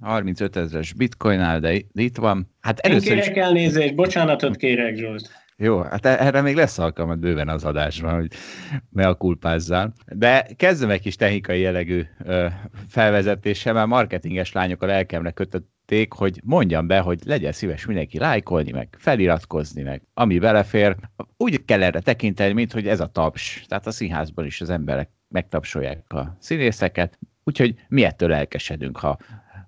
35 ezeres bitcoinnál, de itt van. Hát először Én kérek is... elnézést, bocsánatot kérek, Zsolt. Jó, hát e- erre még lesz alkalmad bőven az adásban, hogy me a kulpázzál. De kezdem egy kis technikai jellegű ö, felvezetéssel, mert marketinges lányok a lelkemre kötötték, hogy mondjam be, hogy legyen szíves mindenki lájkolni, meg feliratkozni, meg ami belefér. Úgy kell erre tekinteni, mint hogy ez a taps. Tehát a színházban is az emberek megtapsolják a színészeket, úgyhogy mi ettől lelkesedünk, ha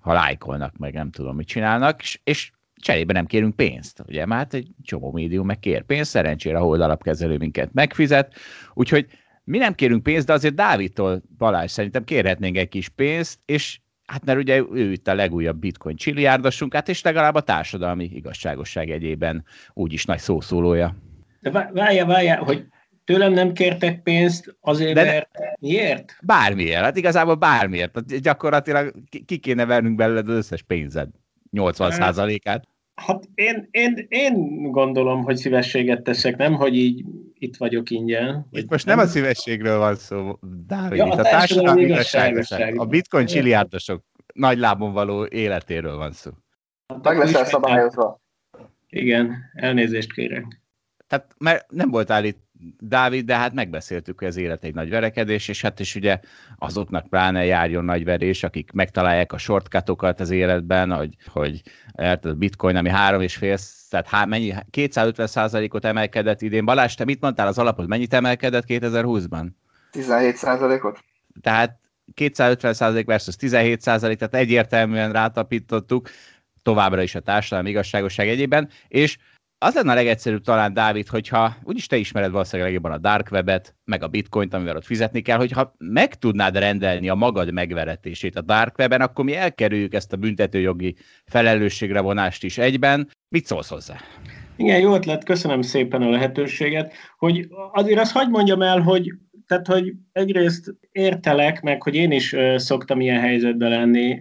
ha lájkolnak, meg nem tudom, mit csinálnak, és, és cserébe nem kérünk pénzt, ugye, mert hát egy csomó médium meg kér pénzt, szerencsére a alapkezelő minket megfizet, úgyhogy mi nem kérünk pénzt, de azért Dávidtól Balázs szerintem kérhetnénk egy kis pénzt, és hát mert ugye ő itt a legújabb bitcoin csiliárdosunk, hát és legalább a társadalmi igazságosság egyében úgyis nagy szószólója. De várja, várja, hogy tőlem nem kértek pénzt azért, De mert miért? Bármiért, hát igazából bármiért. Hát gyakorlatilag ki kéne vernünk belőle az összes pénzed, 80%-át. Hát én, én, én gondolom, hogy szívességet teszek, nem, hogy így itt vagyok ingyen. Itt most nem, nem a szívességről van szó, Dávid, ja, a, a társadalmi igazságosság. A bitcoin csiliárdosok nagy lábon való életéről van szó. Meg leszel szabályozva. Igen, elnézést kérek. Tehát mert nem voltál itt Dávid, de hát megbeszéltük, hogy az élet egy nagy verekedés, és hát is ugye azoknak pláne járjon nagy verés, akik megtalálják a shortcutokat az életben, hogy, hogy a bitcoin, ami három és fél, tehát há, mennyi, 250 ot emelkedett idén. Balázs, te mit mondtál az alapot, mennyit emelkedett 2020-ban? 17 ot Tehát 250 százalék versus 17 százalék, tehát egyértelműen rátapítottuk továbbra is a társadalmi igazságosság egyében, és az lenne a legegyszerűbb talán, Dávid, hogyha úgyis te ismered valószínűleg legjobban a dark webet, meg a bitcoint, amivel ott fizetni kell, hogyha meg tudnád rendelni a magad megveretését a dark weben, akkor mi elkerüljük ezt a büntetőjogi felelősségre vonást is egyben. Mit szólsz hozzá? Igen, jó ötlet, köszönöm szépen a lehetőséget, hogy azért azt hagyd mondjam el, hogy tehát, hogy egyrészt értelek, meg hogy én is szoktam ilyen helyzetben lenni,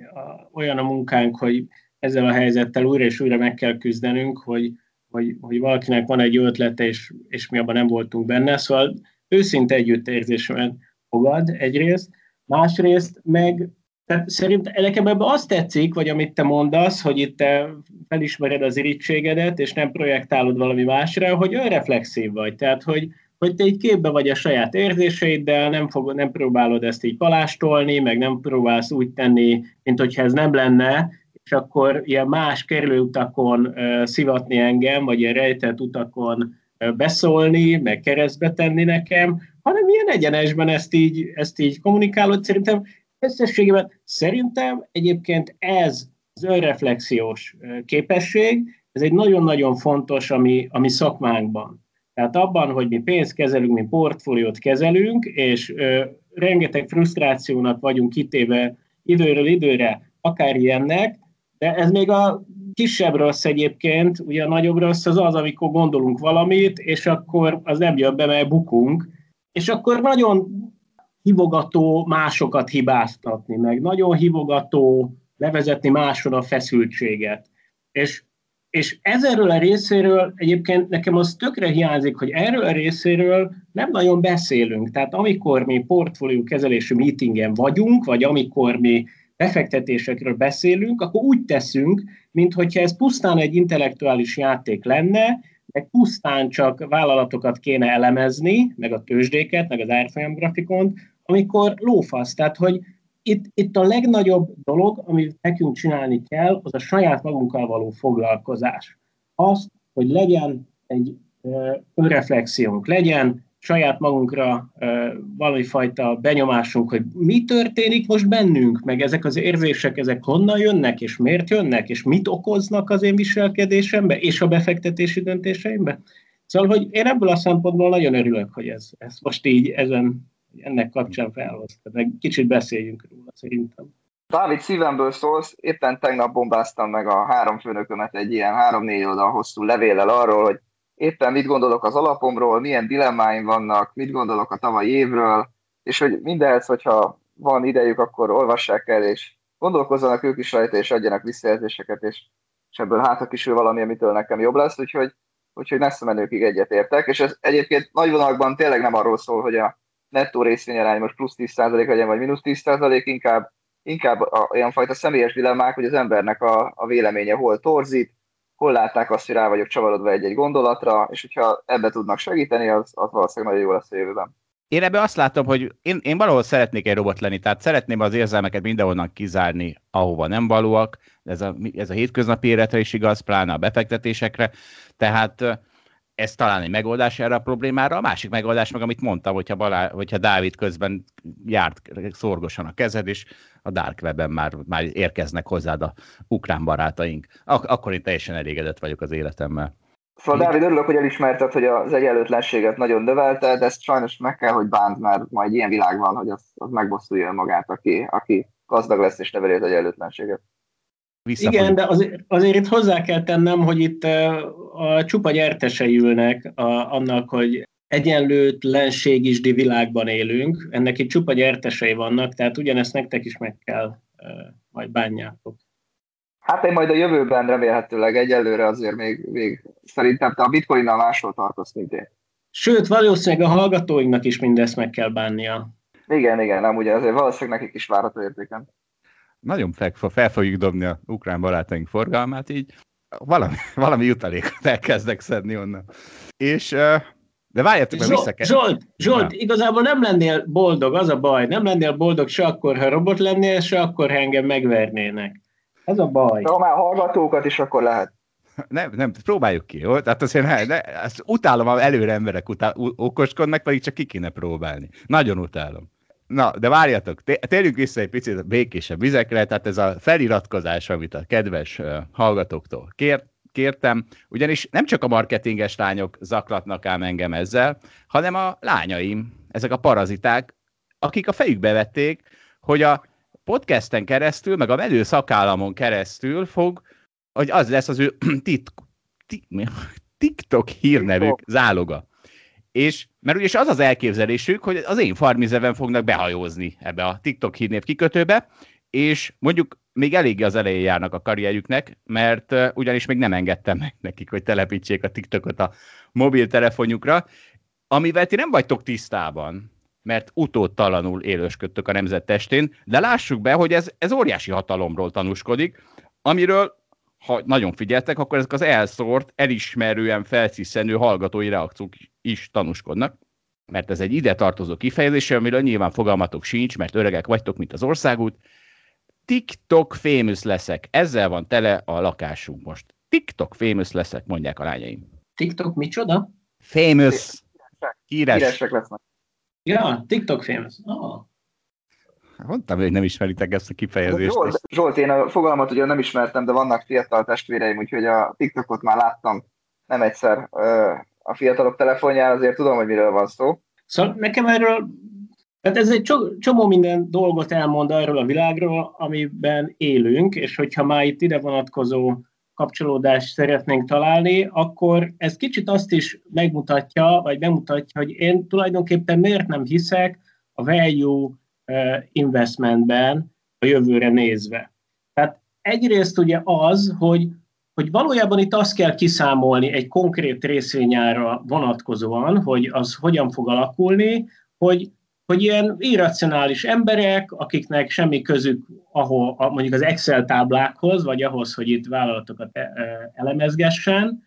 olyan a munkánk, hogy ezzel a helyzettel újra és újra meg kell küzdenünk, hogy hogy, hogy valakinek van egy ötlete, és, és mi abban nem voltunk benne, szóval őszinte együttérzésben fogad egyrészt, másrészt meg tehát szerintem nekem ebben azt tetszik, vagy amit te mondasz, hogy itt te felismered az irítségedet, és nem projektálod valami másra, hogy önreflexív vagy. Tehát, hogy, hogy te egy képbe vagy a saját érzéseiddel, nem, fog, nem próbálod ezt így palástolni, meg nem próbálsz úgy tenni, mint hogyha ez nem lenne, és akkor ilyen más kerülőutakon szivatni engem, vagy ilyen rejtett utakon beszólni, meg keresztbe tenni nekem, hanem ilyen egyenesben ezt így, ezt így kommunikálod. Szerintem összességében szerintem egyébként ez az önreflexiós képesség, ez egy nagyon-nagyon fontos ami, ami szakmánkban. Tehát abban, hogy mi pénzt kezelünk, mi portfóliót kezelünk, és ö, rengeteg frusztrációnak vagyunk kitéve időről időre, akár ilyennek, de ez még a kisebb rossz egyébként, ugye a nagyobb rossz az az, amikor gondolunk valamit, és akkor az nem jön be, mert bukunk, és akkor nagyon hivogató másokat hibáztatni, meg nagyon hivogató levezetni máson a feszültséget. És, és ezerről a részéről egyébként nekem az tökre hiányzik, hogy erről a részéről nem nagyon beszélünk. Tehát amikor mi portfólió kezelésű meetingen vagyunk, vagy amikor mi befektetésekről beszélünk, akkor úgy teszünk, mintha ez pusztán egy intellektuális játék lenne, meg pusztán csak vállalatokat kéne elemezni, meg a tőzsdéket, meg az árfolyam grafikont, amikor lófasz. Tehát, hogy itt, itt a legnagyobb dolog, amit nekünk csinálni kell, az a saját magunkkal való foglalkozás. Az, hogy legyen egy önreflexiónk, legyen saját magunkra valami fajta benyomásunk, hogy mi történik most bennünk, meg ezek az érzések, ezek honnan jönnek, és miért jönnek, és mit okoznak az én viselkedésembe, és a befektetési döntéseimbe. Szóval, hogy én ebből a szempontból nagyon örülök, hogy ez, ez most így ezen, ennek kapcsán felhoztad, meg kicsit beszéljünk róla szerintem. Dávid, szívemből szólsz, éppen tegnap bombáztam meg a három főnökömet egy ilyen három-négy oldal hosszú levéllel arról, hogy éppen mit gondolok az alapomról, milyen dilemmáim vannak, mit gondolok a tavalyi évről, és hogy mindez, hogyha van idejük, akkor olvassák el, és gondolkozzanak ők is rajta, és adjanak visszajelzéseket, és, és ebből hátra kisül valami, amitől nekem jobb lesz, úgyhogy, úgyhogy messze menőkig egyetértek, és ez egyébként nagy vonalakban tényleg nem arról szól, hogy a nettó részvényarány most plusz 10% legyen, vagy mínusz 10%, inkább, inkább a, olyan fajta személyes dilemmák, hogy az embernek a, a véleménye hol torzít, hol látták azt, hogy rá vagyok csavarodva egy-egy gondolatra, és hogyha ebbe tudnak segíteni, az, az valószínűleg nagyon jó lesz a jövőben. Én ebbe azt látom, hogy én, én valahol szeretnék egy robot lenni, tehát szeretném az érzelmeket mindenhonnan kizárni, ahova nem valóak. Ez a, ez a hétköznapi életre is igaz, pláne a befektetésekre. Tehát ez talán egy megoldás erre a problémára. A másik megoldás meg, amit mondtam, hogyha, Balá, hogyha Dávid közben járt szorgosan a kezed, és a Dark Web-en már, már érkeznek hozzád a ukrán barátaink. Ak- akkor én teljesen elégedett vagyok az életemmel. Szóval Dávid, örülök, hogy elismerted, hogy az egyenlőtlenséget nagyon növelte, de ezt sajnos meg kell, hogy bánt, mert majd ilyen világ van, hogy az, az megbosszulja magát, aki, aki gazdag lesz és neveli az egyenlőtlenséget. Igen, de azért, azért itt hozzá kell tennem, hogy itt a csupa gyertesei ülnek a, annak, hogy egyenlőtlenségisdi világban élünk, ennek itt csupa gyertesei vannak, tehát ugyanezt nektek is meg kell majd bánjátok. Hát én majd a jövőben remélhetőleg egyelőre azért még, még szerintem te a bitcoinnal máshol tartasz, mint én. Sőt, valószínűleg a hallgatóinknak is mindezt meg kell bánnia. Igen, igen, nem ugye azért valószínűleg nekik is várható értéken. Nagyon fel, fel fogjuk dobni a ukrán barátaink forgalmát, így valami, valami jutalékot elkezdek szedni onnan. És de várjátok, mert vissza kell... Zsolt, Zsolt, Na. igazából nem lennél boldog, az a baj. Nem lennél boldog se akkor, ha robot lennél, se akkor, ha engem megvernének. Ez a baj. De ha már hallgatókat is, akkor lehet. Nem, nem, próbáljuk ki, jó? Tehát azért ne, ne, ezt utálom, ha előre emberek utál, okoskodnak, pedig csak ki kéne próbálni. Nagyon utálom. Na, de várjatok, térjünk vissza egy picit a békésebb vizekre, tehát ez a feliratkozás, amit a kedves uh, hallgatóktól kért, kértem, ugyanis nem csak a marketinges lányok zaklatnak ám engem ezzel, hanem a lányaim, ezek a paraziták, akik a fejükbe vették, hogy a podcasten keresztül, meg a velő szakállamon keresztül fog, hogy az lesz az ő tit, tit, TikTok hírnevük záloga. És mert ugye az az elképzelésük, hogy az én farmizeven fognak behajózni ebbe a TikTok hírnév kikötőbe, és mondjuk még eléggé az elején járnak a karrierjüknek, mert ugyanis még nem engedtem meg nekik, hogy telepítsék a TikTokot a mobiltelefonjukra, amivel ti nem vagytok tisztában, mert utódtalanul élősködtök a nemzet testén, de lássuk be, hogy ez, ez óriási hatalomról tanúskodik, amiről, ha nagyon figyeltek, akkor ezek az elszórt, elismerően felsziszenő hallgatói reakciók is tanúskodnak, mert ez egy ide tartozó kifejezés, amiről nyilván fogalmatok sincs, mert öregek vagytok, mint az országút, TikTok famous leszek. Ezzel van tele a lakásunk most. TikTok famous leszek, mondják a lányaim. TikTok micsoda? Famous. Híres. Híresek lesznek. Ja, TikTok famous. Oh. Mondtam, hogy nem ismeritek ezt a kifejezést. Zsolt, Zsolt, én a fogalmat ugye nem ismertem, de vannak fiatal testvéreim, úgyhogy a TikTokot már láttam nem egyszer a fiatalok telefonján, azért tudom, hogy miről van szó. Szóval nekem erről tehát ez egy csomó minden dolgot elmond arról a világról, amiben élünk, és hogyha már itt ide vonatkozó kapcsolódást szeretnénk találni, akkor ez kicsit azt is megmutatja, vagy bemutatja, hogy én tulajdonképpen miért nem hiszek a value investmentben a jövőre nézve. Tehát egyrészt ugye az, hogy, hogy valójában itt azt kell kiszámolni egy konkrét részvényára vonatkozóan, hogy az hogyan fog alakulni, hogy hogy ilyen irracionális emberek, akiknek semmi közük ahol, mondjuk az Excel táblákhoz, vagy ahhoz, hogy itt vállalatokat elemezgessen,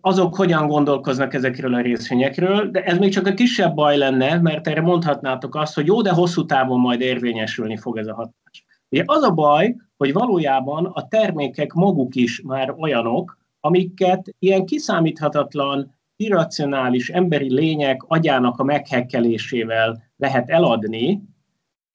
azok hogyan gondolkoznak ezekről a részvényekről, de ez még csak a kisebb baj lenne, mert erre mondhatnátok azt, hogy jó, de hosszú távon majd érvényesülni fog ez a hatás. Ugye az a baj, hogy valójában a termékek maguk is már olyanok, amiket ilyen kiszámíthatatlan irracionális emberi lények agyának a meghekkelésével lehet eladni,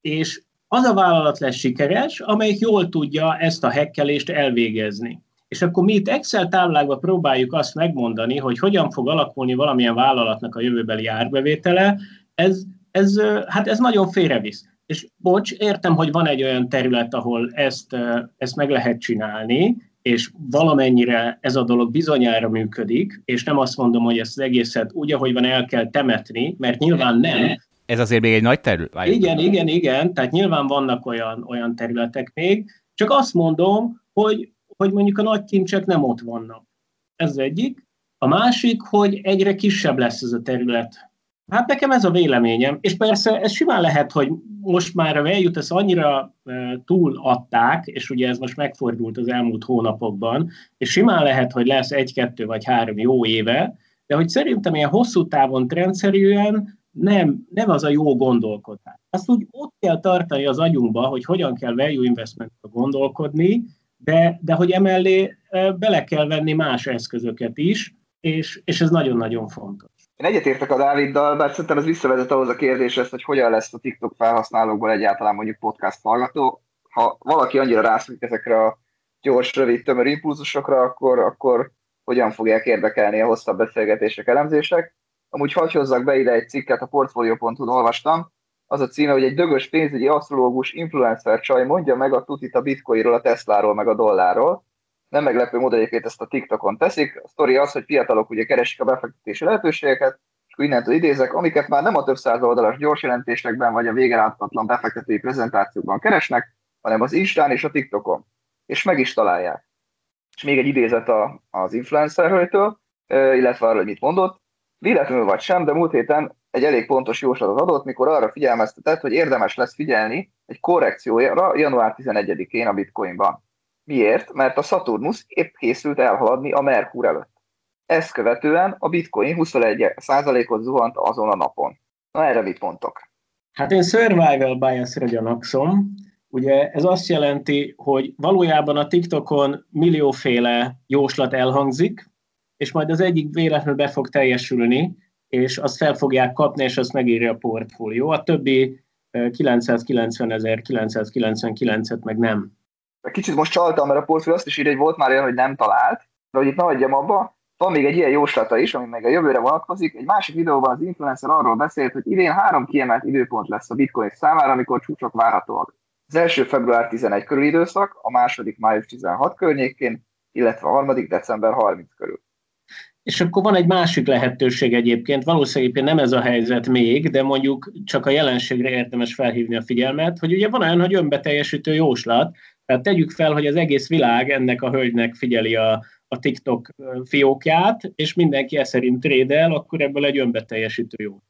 és az a vállalat lesz sikeres, amelyik jól tudja ezt a hekkelést elvégezni. És akkor mi itt Excel táblákban próbáljuk azt megmondani, hogy hogyan fog alakulni valamilyen vállalatnak a jövőbeli árbevétele, ez, ez, hát ez nagyon félrevisz. És bocs, értem, hogy van egy olyan terület, ahol ezt, ezt meg lehet csinálni, és valamennyire ez a dolog bizonyára működik, és nem azt mondom, hogy ezt az egészet úgy, ahogy van, el kell temetni, mert nyilván nem. Ez azért még egy nagy terület. Igen, igen, igen, tehát nyilván vannak olyan, olyan területek még, csak azt mondom, hogy, hogy mondjuk a nagy kincsek nem ott vannak. Ez egyik. A másik, hogy egyre kisebb lesz ez a terület. Hát nekem ez a véleményem, és persze ez simán lehet, hogy most már a eljut, ezt annyira túl adták, és ugye ez most megfordult az elmúlt hónapokban, és simán lehet, hogy lesz egy-kettő vagy három jó éve, de hogy szerintem ilyen hosszú távon rendszerűen nem, nem az a jó gondolkodás. Azt úgy ott kell tartani az agyunkba, hogy hogyan kell value investmentbe gondolkodni, de, de hogy emellé bele kell venni más eszközöket is, és, és ez nagyon-nagyon fontos. Én egyetértek a Dáviddal, bár szerintem ez visszavezet ahhoz a kérdéshez, hogy hogyan lesz a TikTok felhasználókból egyáltalán mondjuk podcast hallgató. Ha valaki annyira rászlik ezekre a gyors, rövid, tömör impulzusokra, akkor, akkor hogyan fogják érdekelni a hosszabb beszélgetések, elemzések. Amúgy hadd hozzak be ide egy cikket, a portfolio.hu-n olvastam, az a címe, hogy egy dögös pénzügyi asztrológus influencer csaj mondja meg a tutit a bitcoinról, a Tesláról, meg a dollárról. Nem meglepő módon egyébként ezt a TikTokon teszik. A sztori az, hogy fiatalok ugye keresik a befektetési lehetőségeket, és akkor innentől idézek, amiket már nem a több száz oldalas gyors jelentésekben vagy a végeláthatatlan befektetői prezentációkban keresnek, hanem az Instán és a TikTokon. És meg is találják. És még egy idézet a, az influencer hölgytől, illetve arról, hogy mit mondott. Véletlenül vagy sem, de múlt héten egy elég pontos jóslatot adott, mikor arra figyelmeztetett, hogy érdemes lesz figyelni egy korrekcióra január 11-én a bitcoinban. Miért? Mert a Saturnus épp készült elhaladni a Merkur előtt. Ezt követően a bitcoin 21%-ot zuhant azon a napon. Na erre mit mondtok? Hát én survival bias-ra gyanakszom. Ugye ez azt jelenti, hogy valójában a TikTokon millióféle jóslat elhangzik, és majd az egyik véletlenül be fog teljesülni, és azt fel fogják kapni, és azt megírja a portfólió. A többi 990.999-et meg nem. Kicsit most csaltam, mert a portfólió azt is írja, hogy volt már olyan, hogy nem talált, de hogy itt ne adjam abba, van még egy ilyen jóslata is, ami meg a jövőre vonatkozik. Egy másik videóban az influencer arról beszélt, hogy idén három kiemelt időpont lesz a bitcoin számára, amikor csúcsok várhatóak. Az első február 11 körül időszak, a második május 16 környékén, illetve a harmadik december 30 körül. És akkor van egy másik lehetőség egyébként, valószínűleg nem ez a helyzet még, de mondjuk csak a jelenségre érdemes felhívni a figyelmet, hogy ugye van olyan, hogy önbeteljesítő jóslat, tehát tegyük fel, hogy az egész világ ennek a hölgynek figyeli a, a TikTok fiókját, és mindenki e szerint trédel, akkor ebből egy önbeteljesítő jó.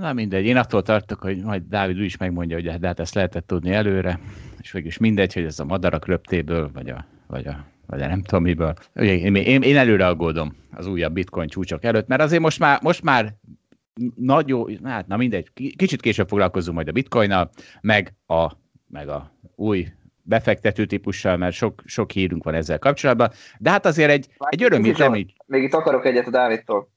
Na mindegy, én attól tartok, hogy majd Dávid is megmondja, hogy de hát ezt lehetett tudni előre, és is mindegy, hogy ez a madarak löptéből, vagy a, vagy a vagy nem tudom miből. Én, én, én előre aggódom az újabb bitcoin csúcsok előtt, mert azért most már, most már nagy jó, hát na mindegy, kicsit később foglalkozunk majd a bitcoinnal, meg a, meg a új befektető típussal, mert sok, sok hírünk van ezzel kapcsolatban, de hát azért egy, egy örömét nem így. Még itt akarok egyet a Dávidtól.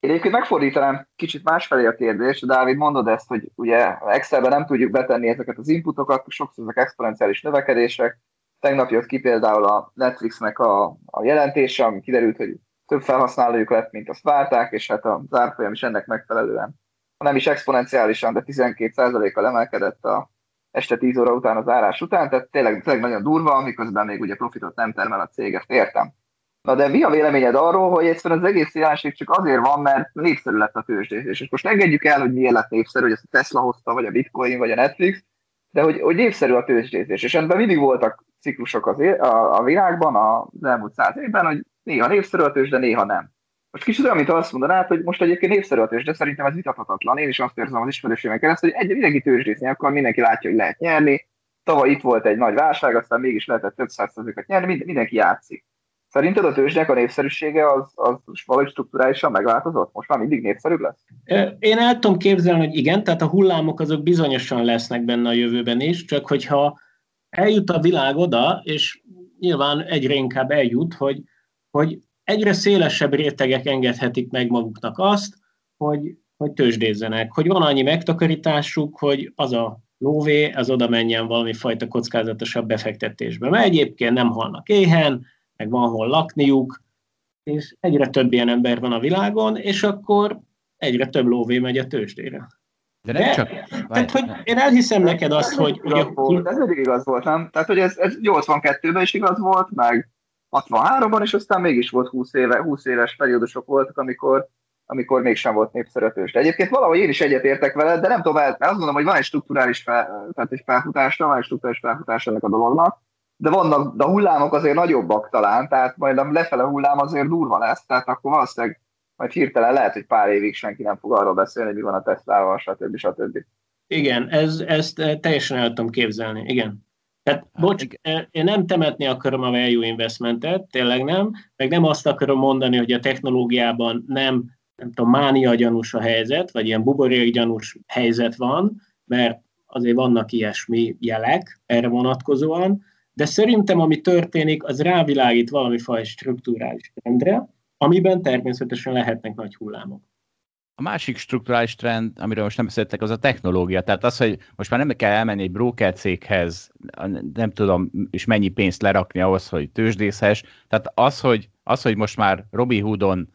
Én egyébként megfordítanám kicsit másfelé a kérdést. Dávid, mondod ezt, hogy ugye Excelben nem tudjuk betenni ezeket az inputokat, sokszor ezek exponenciális növekedések. Tegnap jött ki például a Netflixnek a, a jelentése, ami kiderült, hogy több felhasználójuk lett, mint azt várták, és hát a zárfolyam is ennek megfelelően, ha nem is exponenciálisan, de 12%-kal emelkedett a este 10 óra után az árás után, tehát tényleg, tényleg nagyon durva, miközben még ugye profitot nem termel a cég, ezt értem. Na de mi a véleményed arról, hogy egyszerűen az egész jelenség csak azért van, mert népszerű lett a tőzsdés. És most engedjük el, hogy miért lett népszerű, hogy ezt a Tesla hozta, vagy a Bitcoin, vagy a Netflix, de hogy, hogy népszerű a tőzsdézés. És ebben mindig voltak ciklusok az, a, a világban az elmúlt száz évben, hogy néha népszerű a tőzsde, néha nem. Most kicsit olyan, mint azt mondanád, hogy most egyébként népszerű a tőzsde, szerintem ez vitathatatlan. Én is azt érzem az ismerősémek keresztül, hogy egy, mindenki tőzsdészni akar, mindenki látja, hogy lehet nyerni. Tavaly itt volt egy nagy válság, aztán mégis lehetett több százszerzőket nyerni, mindenki játszik. Szerinted a tőzsdek a népszerűsége az, az valahogy strukturálisan megváltozott? Most már mindig népszerűbb lesz? Én el tudom képzelni, hogy igen, tehát a hullámok azok bizonyosan lesznek benne a jövőben is, csak hogyha eljut a világ oda, és nyilván egyre inkább eljut, hogy, hogy egyre szélesebb rétegek engedhetik meg maguknak azt, hogy, hogy tőzsdézzenek, hogy van annyi megtakarításuk, hogy az a lóvé, az oda menjen valami fajta kockázatosabb befektetésbe. Mert egyébként nem halnak éhen, meg van hol lakniuk, és egyre több ilyen ember van a világon, és akkor egyre több lóvé megy a tőzsdére. De nem De, csak... Tehát, hogy én elhiszem neked azt, hogy... Igaz hogy volt, ez mindig igaz volt, nem? Tehát, hogy ez, ez 82-ben is igaz volt, meg 63-ban, és aztán mégis volt 20, éve, 20 éves periódusok voltak, amikor, amikor mégsem volt népszeretős. De egyébként valahogy én is egyetértek vele, de nem tudom, mert azt mondom, hogy van egy strukturális fel, tehát egy felfutásra, van egy strukturális felfutás ennek a dolognak, de vannak, de a hullámok azért nagyobbak talán, tehát majd a lefele hullám azért durva lesz, tehát akkor valószínűleg majd hirtelen lehet, hogy pár évig senki nem fog arról beszélni, hogy mi van a Tesla-val, stb. stb. Igen, ez, ezt eh, teljesen el tudom képzelni, igen. Tehát, hát, bocs, eh, én nem temetni akarom a value investmentet, tényleg nem, meg nem azt akarom mondani, hogy a technológiában nem, nem tudom, mánia gyanús a helyzet, vagy ilyen buborék gyanús helyzet van, mert azért vannak ilyesmi jelek erre vonatkozóan, de szerintem ami történik, az rávilágít valami fajta struktúrális trendre, amiben természetesen lehetnek nagy hullámok. A másik strukturális trend, amiről most nem beszéltek, az a technológia. Tehát az, hogy most már nem kell elmenni egy broker céghez, nem tudom, és mennyi pénzt lerakni ahhoz, hogy tőzsdészhes. Tehát az, hogy, az, hogy most már Robi Hoodon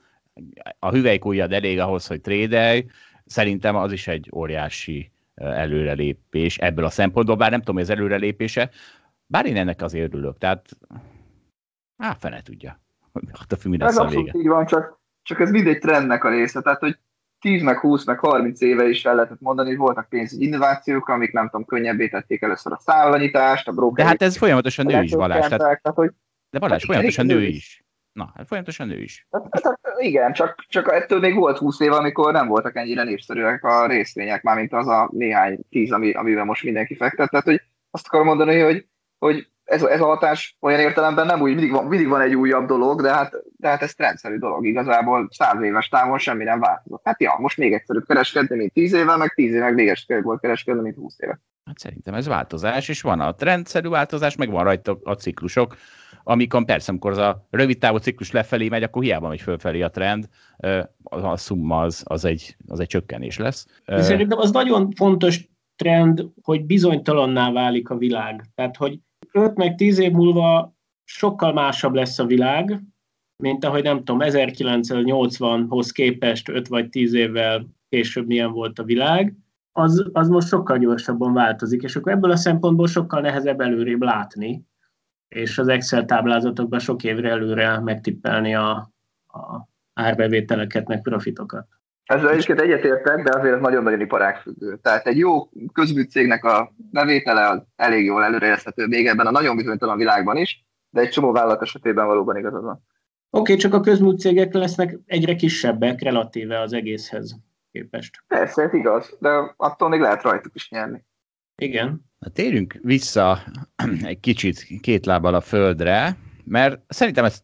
a hüvelykújjad elég ahhoz, hogy trédelj, szerintem az is egy óriási előrelépés ebből a szempontból, bár nem tudom, hogy az előrelépése, bár én ennek azért örülök, tehát á, fene tudja. Hát a film lesz a vége. így van, csak, csak ez mindegy trendnek a része, tehát hogy 10 meg 20 meg 30 éve is el lehetett mondani, hogy voltak pénzügyi innovációk, amik nem tudom, könnyebbé tették először a szállanyítást, a broker. De hát ez folyamatosan nő is, Balázs. Tehát, tehát, hogy, de Balázs, folyamatosan nő is. is. Na, hát folyamatosan nő is. Hát, hát, igen, csak, csak ettől még volt 20 év, amikor nem voltak ennyire népszerűek a részvények, mármint az a néhány tíz, ami, amiben most mindenki fektet. Tehát, hogy azt akarom mondani, hogy, hogy ez, ez a hatás olyan értelemben nem úgy, mindig van, mindig van egy újabb dolog, de hát, de hát ez rendszerű dolog. Igazából száz éves távon semmi nem változott. Hát ja, most még egyszerűbb kereskedni, mint tíz éve, meg tíz éve meg még egyszerűbb volt kereskedni, mint húsz éve. Hát szerintem ez változás, és van a rendszerű változás, meg van rajta a ciklusok, amikon persze, amikor az a rövid távú ciklus lefelé megy, akkor hiába megy fölfelé a trend, a szumma az, az, egy, az egy csökkenés lesz. Szerintem az nagyon fontos trend, hogy bizonytalanná válik a világ. Tehát, hogy 5 meg 10 év múlva sokkal másabb lesz a világ, mint ahogy nem tudom, 1980-hoz képest 5 vagy 10 évvel később milyen volt a világ, az, az most sokkal gyorsabban változik, és akkor ebből a szempontból sokkal nehezebb előrébb látni, és az Excel táblázatokban sok évre előre megtippelni a, a árbevételeket, meg profitokat. Ezzel egyébként egyetértek, de azért ez nagyon-nagyon iparágfüggő. Tehát egy jó közműcégnek a bevétele az elég jól előrejelezhető még ebben a nagyon bizonytalan világban is, de egy csomó vállalat esetében valóban igazad van. Oké, okay, csak a közműcégek lesznek egyre kisebbek relatíve az egészhez képest. Persze, ez igaz, de attól még lehet rajtuk is nyerni. Igen. Na, térjünk vissza egy kicsit két lábbal a földre, mert szerintem ez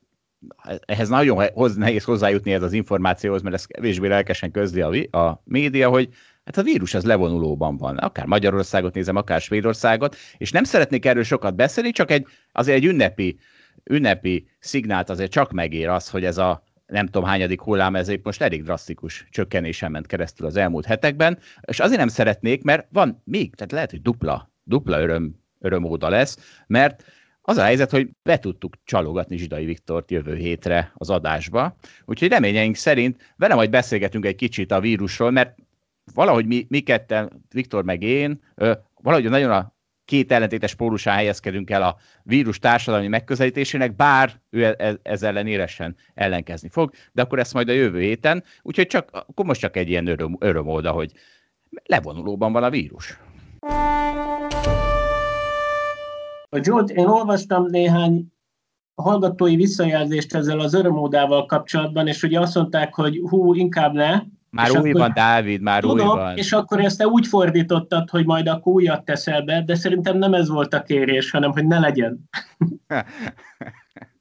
ehhez nagyon hoz, nehéz hozzájutni ez az információhoz, mert ez kevésbé lelkesen közli a, a média, hogy hát a vírus az levonulóban van. Akár Magyarországot nézem, akár Svédországot, és nem szeretnék erről sokat beszélni, csak egy, azért egy ünnepi, ünnepi szignált azért csak megér az, hogy ez a nem tudom hányadik hullám, ez épp most elég drasztikus csökkenésen ment keresztül az elmúlt hetekben, és azért nem szeretnék, mert van még, tehát lehet, hogy dupla, dupla öröm, örömóda lesz, mert az a helyzet, hogy be tudtuk csalogatni Zsidai Viktort jövő hétre az adásba, úgyhogy reményeink szerint vele majd beszélgetünk egy kicsit a vírusról, mert valahogy mi, mi ketten, Viktor meg én, valahogy nagyon a két ellentétes pólusán helyezkedünk el a vírus társadalmi megközelítésének, bár ő e, e, ez ellen éresen ellenkezni fog, de akkor ezt majd a jövő héten, úgyhogy csak, akkor most csak egy ilyen öröm, örömolda, hogy levonulóban van a vírus. Zsolt, én olvastam néhány hallgatói visszajelzést ezzel az örömódával kapcsolatban, és ugye azt mondták, hogy hú, inkább ne. Már új van, Dávid, már tudom, új van. és akkor ezt te úgy fordítottad, hogy majd akkor újat teszel be, de szerintem nem ez volt a kérés, hanem hogy ne legyen.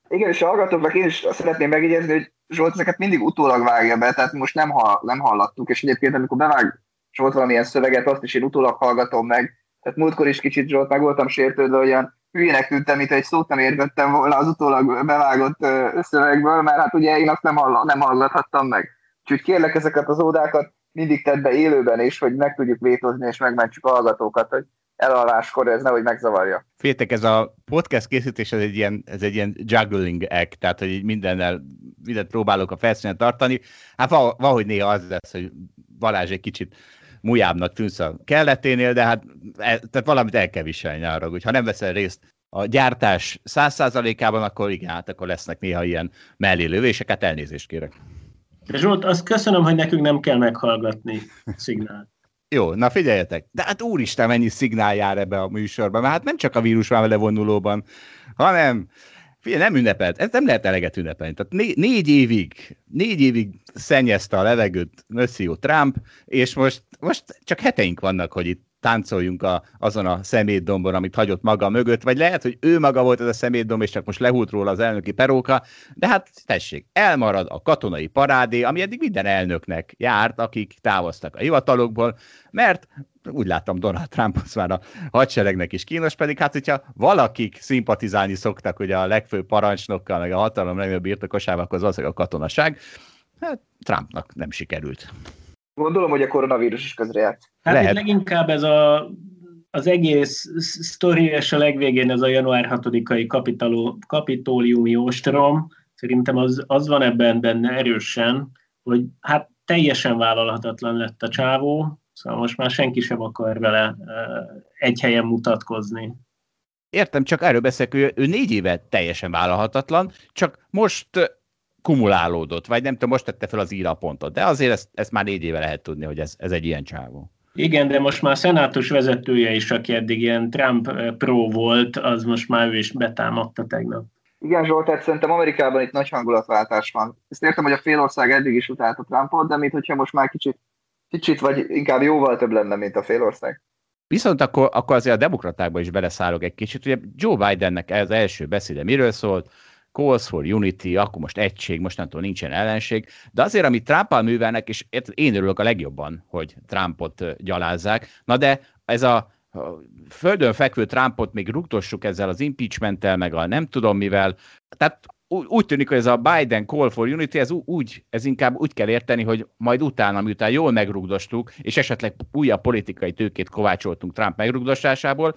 Igen, és a hallgatóknak én is szeretném megjegyezni, hogy Zsolt ezeket mindig utólag vágja be, tehát most nem, hall, nem hallattuk, és egyébként amikor bevág Zsolt valamilyen szöveget, azt is én utólag hallgatom meg, tehát múltkor is kicsit Zsolt meg voltam sértődve, olyan hülyének tűntem, mint egy szót nem értettem volna az utólag bevágott szövegből, mert hát ugye én azt nem, hall, nem hallgathattam meg. Úgyhogy kérlek ezeket az ódákat mindig tedd be élőben is, hogy meg tudjuk vétozni és megmentsük a hallgatókat, hogy elalváskor ez nehogy megzavarja. Féltek, ez a podcast készítés, ez egy ilyen, ez egy ilyen juggling act, tehát hogy mindennel, mindent próbálok a felszínen tartani. Hát valahogy néha az lesz, hogy Balázs egy kicsit mujábbnak tűnsz a kelleténél, de hát e, tehát valamit el kell viselni arra, hogy ha nem veszel részt a gyártás száz százalékában, akkor igen, hát akkor lesznek néha ilyen mellélövések, hát elnézést kérek. Zsolt, azt köszönöm, hogy nekünk nem kell meghallgatni szignált. Jó, na figyeljetek, de hát úristen, mennyi szignál jár ebbe a műsorba, mert hát nem csak a vírus van vele vonulóban, hanem Figyelj, nem ünnepelt, ez nem lehet eleget ünnepelni. Tehát né- négy évig, négy évig szennyezte a levegőt Monsieur Trump, és most, most csak heteink vannak, hogy itt táncoljunk a, azon a szemétdombon, amit hagyott maga mögött, vagy lehet, hogy ő maga volt ez a szemétdomb, és csak most lehúlt róla az elnöki peróka, de hát tessék, elmarad a katonai parádé, ami eddig minden elnöknek járt, akik távoztak a hivatalokból, mert úgy láttam Donald Trump az már a hadseregnek is kínos, pedig hát hogyha valakik szimpatizálni szoktak hogy a legfőbb parancsnokkal, meg a hatalom legnagyobb birtokosával, akkor az az a katonaság, hát Trumpnak nem sikerült. Gondolom, hogy a koronavírus is közrejárt. Hát Lehet. leginkább ez a, az egész sztori, és a legvégén ez a január 6-ai kapitóliumi ostrom, szerintem az, az van ebben benne erősen, hogy hát teljesen vállalhatatlan lett a csávó, szóval most már senki sem akar vele egy helyen mutatkozni. Értem, csak erről beszélek, ő, ő négy éve teljesen vállalhatatlan, csak most kumulálódott, vagy nem tudom, most tette fel az íra pontot, de azért ezt, ezt már négy éve lehet tudni, hogy ez, ez egy ilyen csávó. Igen, de most már a szenátus vezetője is, aki eddig ilyen Trump pro volt, az most már ő is betámadta tegnap. Igen, Zsolt, tehát szerintem Amerikában itt nagy hangulatváltás van. Ezt értem, hogy a félország eddig is utálta Trumpot, de mintha most már kicsit, kicsit vagy inkább jóval több lenne, mint a félország. Viszont akkor, akkor azért a demokratákba is beleszállok egy kicsit. Ugye Joe Bidennek ez első beszéde miről szólt? Calls for Unity, akkor most egység, mostantól nincsen ellenség, de azért, amit Trumpal művelnek, és én örülök a legjobban, hogy Trumpot gyalázzák, na de ez a földön fekvő Trumpot még rugtossuk ezzel az impeachmenttel, meg a nem tudom mivel, tehát úgy tűnik, hogy ez a Biden Call for Unity, ez úgy, ez inkább úgy kell érteni, hogy majd utána, miután jól megrugdostuk, és esetleg újabb politikai tőkét kovácsoltunk Trump megrugdostásából,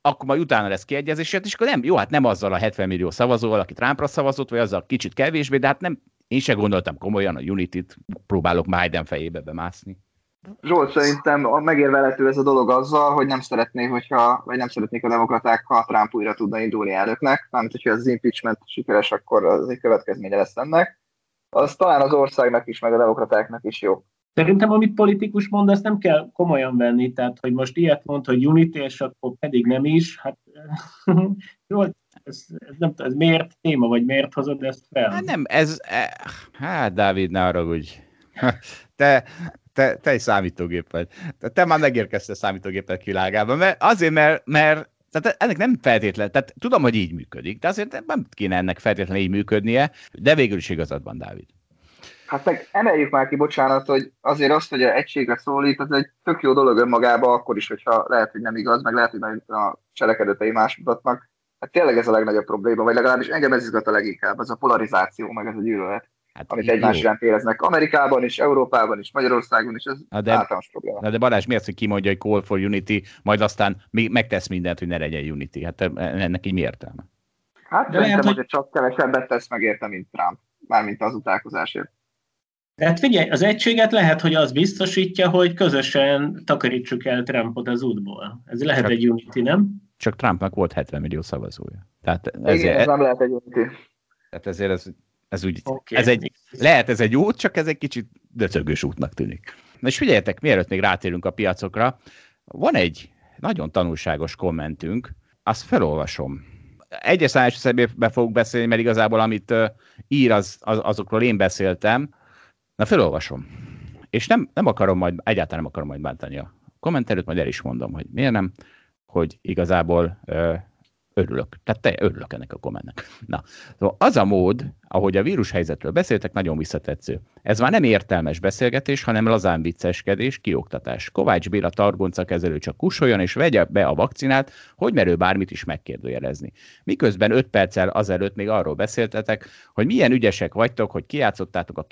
akkor majd utána lesz kiegyezés, és akkor nem, jó, hát nem azzal a 70 millió szavazóval, aki Trumpra szavazott, vagy azzal kicsit kevésbé, de hát nem, én se gondoltam komolyan a Unity-t, próbálok Biden fejébe bemászni. Zsolt, szerintem megérvelhető ez a dolog azzal, hogy nem szeretné, hogyha, vagy nem szeretnék a demokraták, ha Trump újra tudna indulni elnöknek, mármint hogyha az impeachment sikeres, akkor az egy következménye lesz ennek. Az talán az országnak is, meg a demokratáknak is jó. Szerintem, amit politikus mond, azt nem kell komolyan venni, tehát, hogy most ilyet mond, hogy Unity, és akkor pedig nem is, hát jó, ez, ez, nem, ez miért téma, vagy miért hozod ezt fel? Hát nem, ez, e, hát Dávid, ne arra, hogy te, te, te egy számítógép vagy. Te, már megérkeztél a számítógépek világában, mert azért, mert, mert tehát ennek nem feltétlen, tehát tudom, hogy így működik, de azért nem kéne ennek feltétlenül így működnie, de végül is igazad van, Dávid. Hát meg emeljük már ki, bocsánat, hogy azért azt, hogy a egységre szólít, az egy tök jó dolog önmagában, akkor is, hogyha lehet, hogy nem igaz, meg lehet, hogy a cselekedetei más mutatnak. Hát tényleg ez a legnagyobb probléma, vagy legalábbis engem ez izgat a leginkább, ez a polarizáció, meg ez a gyűlölet. Hát amit egymás iránt éreznek. Amerikában is, Európában is, Magyarországon is, ez na de, általános probléma. Na de Balázs, mi az, hogy kimondja, hogy Call for Unity, majd aztán még megtesz mindent, hogy ne legyen Unity? Hát ennek így mi értelme? Hát de szerintem, lehet, hogy csak kevesebbet tesz meg érte, mint Trump, mármint az utálkozásért. Tehát figyelj, az egységet lehet, hogy az biztosítja, hogy közösen takarítsuk el Trumpot az útból. Ez lehet csak, egy Unity, nem? Csak Trumpnak volt 70 millió szavazója. Tehát ezért, Igen, ez nem lehet egy Unity. Tehát ezért ez, ez úgy, okay. ez egy, lehet ez egy út, csak ez egy kicsit döcögős útnak tűnik. Na és figyeljetek, mielőtt még rátérünk a piacokra, van egy nagyon tanulságos kommentünk, azt felolvasom. Egyes számos be fogok beszélni, mert igazából amit ír, az, az, azokról én beszéltem, Na, felolvasom. És nem, nem akarom majd, egyáltalán nem akarom majd bántani a kommentelőt, majd el is mondom, hogy miért nem, hogy igazából ö, örülök. Tehát te örülök ennek a kommentnek. Na, szóval az a mód, ahogy a vírushelyzetről beszéltek, nagyon visszatetsző. Ez már nem értelmes beszélgetés, hanem lazán vicceskedés, kioktatás. Kovács Béla targonca kezelő csak kusoljon és vegye be a vakcinát, hogy merő bármit is megkérdőjelezni. Miközben 5 perccel azelőtt még arról beszéltetek, hogy milyen ügyesek vagytok, hogy kiátszottátok a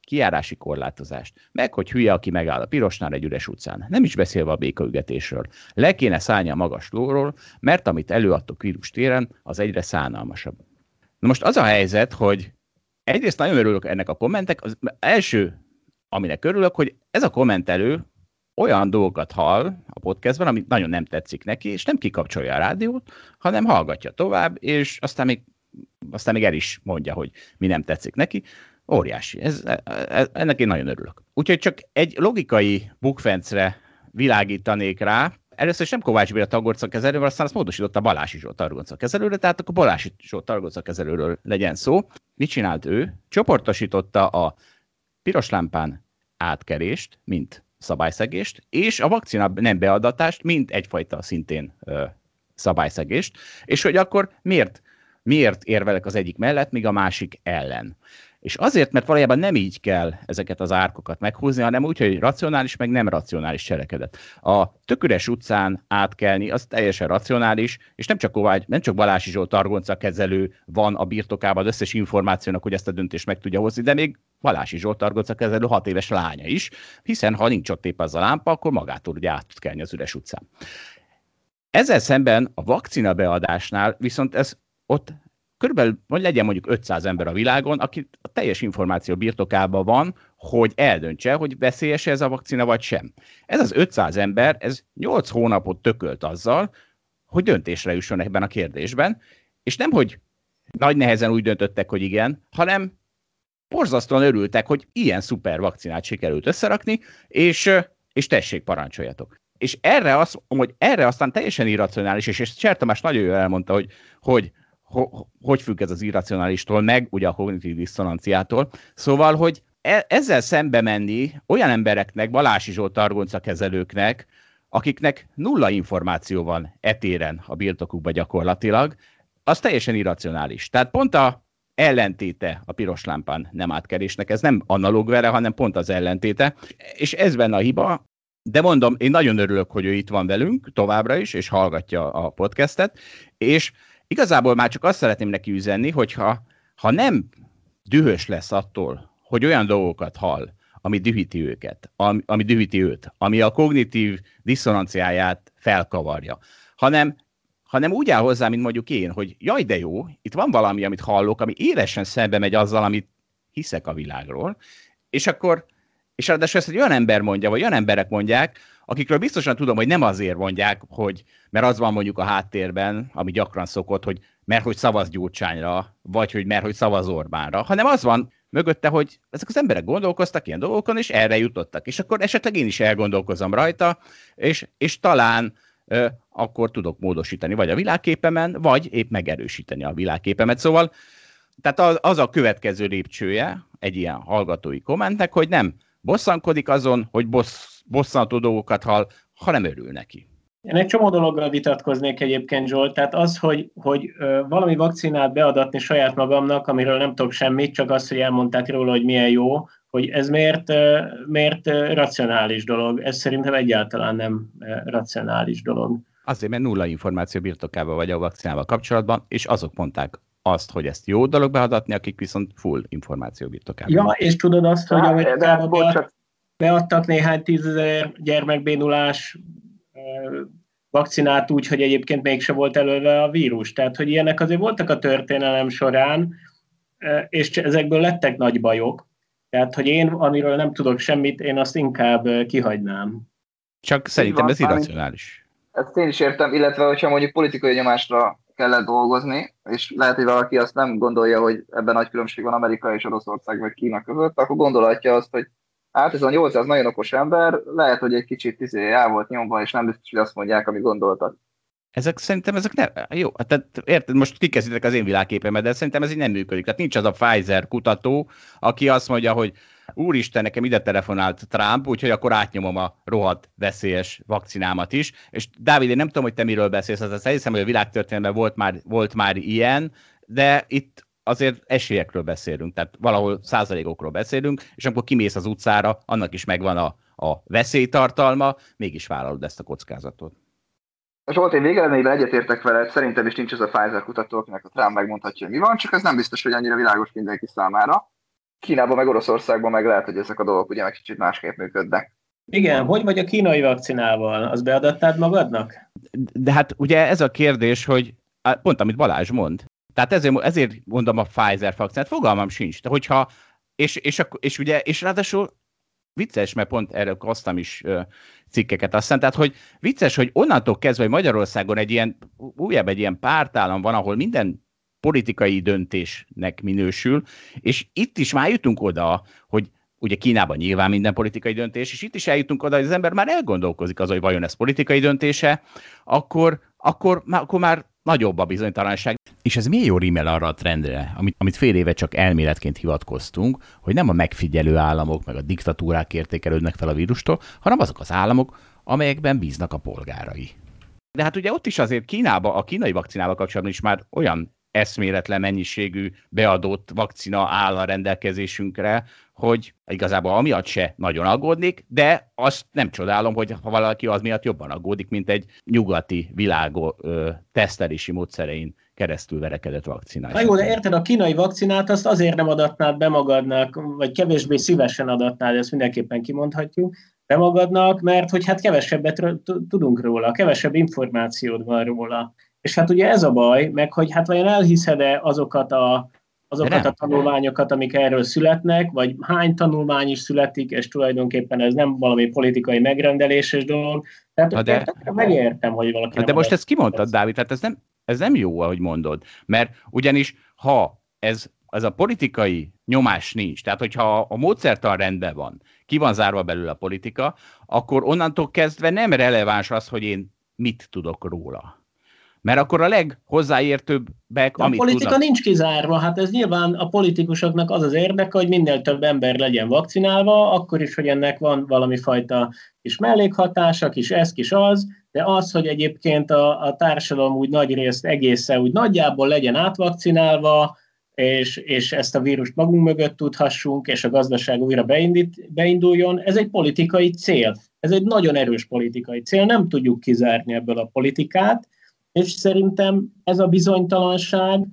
kiárási korlátozást. Meg, hogy hülye, aki megáll a pirosnál egy üres utcán. Nem is beszélve a békaügetésről. Le kéne szállni a magas lóról, mert amit előadtok vírus téren, az egyre szánalmasabb. Na most az a helyzet, hogy egyrészt nagyon örülök ennek a kommentek, az első, aminek örülök, hogy ez a kommentelő olyan dolgokat hall a podcastban, amit nagyon nem tetszik neki, és nem kikapcsolja a rádiót, hanem hallgatja tovább, és aztán még, aztán még el is mondja, hogy mi nem tetszik neki. Óriási. Ez, ez, ennek én nagyon örülök. Úgyhogy csak egy logikai bukfencre világítanék rá, először is nem Kovács Béla tagorca kezelővel, aztán azt módosította Balási Zsolt tagorca kezelőre, tehát akkor Balási Zsolt tagorca kezelőről legyen szó. Mit csinált ő? Csoportosította a piros lámpán átkerést, mint szabályszegést, és a vakcina nem beadatást, mint egyfajta szintén ö, szabályszegést, és hogy akkor miért, miért érvelek az egyik mellett, míg a másik ellen. És azért, mert valójában nem így kell ezeket az árkokat meghúzni, hanem úgy, hogy racionális, meg nem racionális cselekedet. A tököres utcán átkelni, az teljesen racionális, és nem csak Kovács, nem csak Balási Zsolt Targonca kezelő van a birtokában az összes információnak, hogy ezt a döntést meg tudja hozni, de még Balási Zsolt Targonca kezelő hat éves lánya is, hiszen ha nincs ott épp az a lámpa, akkor magától ugye át tud kelni az üres utcán. Ezzel szemben a vakcina beadásnál viszont ez ott körülbelül, vagy legyen mondjuk 500 ember a világon, aki a teljes információ birtokában van, hogy eldöntse, hogy veszélyes ez a vakcina, vagy sem. Ez az 500 ember, ez 8 hónapot tökölt azzal, hogy döntésre jusson ebben a kérdésben, és nem, hogy nagy nehezen úgy döntöttek, hogy igen, hanem borzasztóan örültek, hogy ilyen szuper vakcinát sikerült összerakni, és, és tessék, parancsoljatok. És erre, az, hogy erre aztán teljesen irracionális, és, és Cser Tamás nagyon jól elmondta, hogy, hogy hogy függ ez az irracionalistól, meg ugye a kognitív diszonanciától. Szóval, hogy e- ezzel szembe menni olyan embereknek, Balási Zsolt Targonca kezelőknek, akiknek nulla információ van etéren a birtokukban gyakorlatilag, az teljesen irracionális. Tehát pont a ellentéte a piros lámpán nem átkerésnek. Ez nem analóg vele, hanem pont az ellentéte. És ez benne a hiba. De mondom, én nagyon örülök, hogy ő itt van velünk továbbra is, és hallgatja a podcastet, és Igazából már csak azt szeretném neki üzenni, hogyha ha nem dühös lesz attól, hogy olyan dolgokat hall, ami dühíti őket, ami, ami dühíti őt, ami a kognitív diszonanciáját felkavarja, hanem, hanem úgy áll hozzá, mint mondjuk én, hogy jaj, de jó, itt van valami, amit hallok, ami élesen szembe megy azzal, amit hiszek a világról, és akkor, és ráadásul ezt egy olyan ember mondja, vagy olyan emberek mondják, akikről biztosan tudom, hogy nem azért mondják, hogy mert az van mondjuk a háttérben, ami gyakran szokott, hogy mert hogy szavaz Gyurcsányra, vagy hogy mert hogy szavaz Orbánra, hanem az van mögötte, hogy ezek az emberek gondolkoztak ilyen dolgokon, és erre jutottak. És akkor esetleg én is elgondolkozom rajta, és, és talán ö, akkor tudok módosítani vagy a világképemen, vagy épp megerősíteni a világképemet. Szóval tehát az, az a következő lépcsője egy ilyen hallgatói kommentnek, hogy nem bosszankodik azon, hogy bossz bosszantó dolgokat hall, hanem örül neki. Én egy csomó dologgal vitatkoznék egyébként, Zsolt. Tehát az, hogy, hogy valami vakcinát beadatni saját magamnak, amiről nem tudok semmit, csak azt, hogy elmondták róla, hogy milyen jó, hogy ez miért, miért racionális dolog. Ez szerintem egyáltalán nem racionális dolog. Azért, mert nulla információ birtokában vagy a vakcinával kapcsolatban, és azok mondták azt, hogy ezt jó dolog beadatni, akik viszont full információ birtokában. Ja, és tudod azt, hogy hát, Amerikában beadtak néhány tízezer gyermekbénulás vakcinát úgy, hogy egyébként mégse volt előve a vírus. Tehát, hogy ilyenek azért voltak a történelem során, és ezekből lettek nagy bajok. Tehát, hogy én, amiről nem tudok semmit, én azt inkább kihagynám. Csak szerintem ez irracionális. Ezt én is értem, illetve hogyha mondjuk politikai nyomásra kellett dolgozni, és lehet, hogy valaki azt nem gondolja, hogy ebben nagy különbség van Amerika és Oroszország vagy Kína között, akkor gondolhatja azt, hogy Hát ez a 800 nagyon okos ember, lehet, hogy egy kicsit izé el volt nyomva, és nem biztos, hogy azt mondják, ami gondoltak. Ezek szerintem ezek nem, jó, hát tehát érted, most kikezditek az én világképemet, de szerintem ez így nem működik. Tehát nincs az a Pfizer kutató, aki azt mondja, hogy úristen, nekem ide telefonált Trump, úgyhogy akkor átnyomom a rohadt veszélyes vakcinámat is. És Dávid, én nem tudom, hogy te miről beszélsz, az hiszem, hogy a világtörténelemben volt már, volt már ilyen, de itt azért esélyekről beszélünk, tehát valahol százalékokról beszélünk, és amikor kimész az utcára, annak is megvan a, a veszélytartalma, mégis vállalod ezt a kockázatot. Zsolt, én végeredményben egyetértek veled, szerintem is nincs az a Pfizer kutató, akinek a Trump megmondhatja, hogy mi van, csak ez nem biztos, hogy annyira világos mindenki számára. Kínában, meg Oroszországban meg lehet, hogy ezek a dolgok ugye meg kicsit másképp működnek. Igen, hogy vagy a kínai vakcinával? Az beadattad magadnak? De hát ugye ez a kérdés, hogy pont amit Balázs mond. Tehát ezért, ezért mondom a Pfizer vakcinát, fogalmam sincs. De hogyha, és, és, és, és, ugye, és ráadásul vicces, mert pont erről hoztam is cikkeket aztán, tehát hogy vicces, hogy onnantól kezdve, hogy Magyarországon egy ilyen, újabb egy ilyen pártállam van, ahol minden politikai döntésnek minősül, és itt is már jutunk oda, hogy ugye Kínában nyilván minden politikai döntés, és itt is eljutunk oda, hogy az ember már elgondolkozik az, hogy vajon ez politikai döntése, akkor, akkor, akkor már nagyobb a bizonytalanság. És ez miért jó rímel arra a trendre, amit, amit fél éve csak elméletként hivatkoztunk, hogy nem a megfigyelő államok, meg a diktatúrák értékelődnek fel a vírustól, hanem azok az államok, amelyekben bíznak a polgárai. De hát ugye ott is azért Kínában, a kínai vakcinával kapcsolatban is már olyan eszméletlen mennyiségű beadott vakcina áll a rendelkezésünkre, hogy igazából amiatt se nagyon aggódnék, de azt nem csodálom, hogy ha valaki az miatt jobban aggódik, mint egy nyugati világó ö, tesztelési módszerein keresztül verekedett vakcinát. Na jó, de érted, a kínai vakcinát azt azért nem adatnád be magadnak, vagy kevésbé szívesen adatnád, ezt mindenképpen kimondhatjuk, be magadnak, mert hogy hát kevesebbet tudunk róla, kevesebb információd van róla. És hát ugye ez a baj, meg hogy hát vajon elhiszed-e azokat a azokat a tanulmányokat, amik erről születnek, vagy hány tanulmány is születik, és tulajdonképpen ez nem valami politikai megrendeléses dolog. Tehát de, megértem, hogy valaki. De most ezt kimondtad, Dávid, tehát ez nem, ez nem jó, ahogy mondod. Mert ugyanis, ha ez, ez a politikai nyomás nincs, tehát hogyha a módszertan rendben van, ki van zárva belőle a politika, akkor onnantól kezdve nem releváns az, hogy én mit tudok róla. Mert akkor a leghozzáértőbbek, De amit A politika tudnak... nincs kizárva, hát ez nyilván a politikusoknak az az érdeke, hogy minél több ember legyen vakcinálva, akkor is, hogy ennek van valami fajta kis mellékhatása, kis ez, kis az, de az, hogy egyébként a, a társadalom úgy nagy részt egészen úgy nagyjából legyen átvakcinálva, és, és ezt a vírust magunk mögött tudhassunk, és a gazdaság újra beindít, beinduljon, ez egy politikai cél. Ez egy nagyon erős politikai cél, nem tudjuk kizárni ebből a politikát, és szerintem ez a bizonytalanság,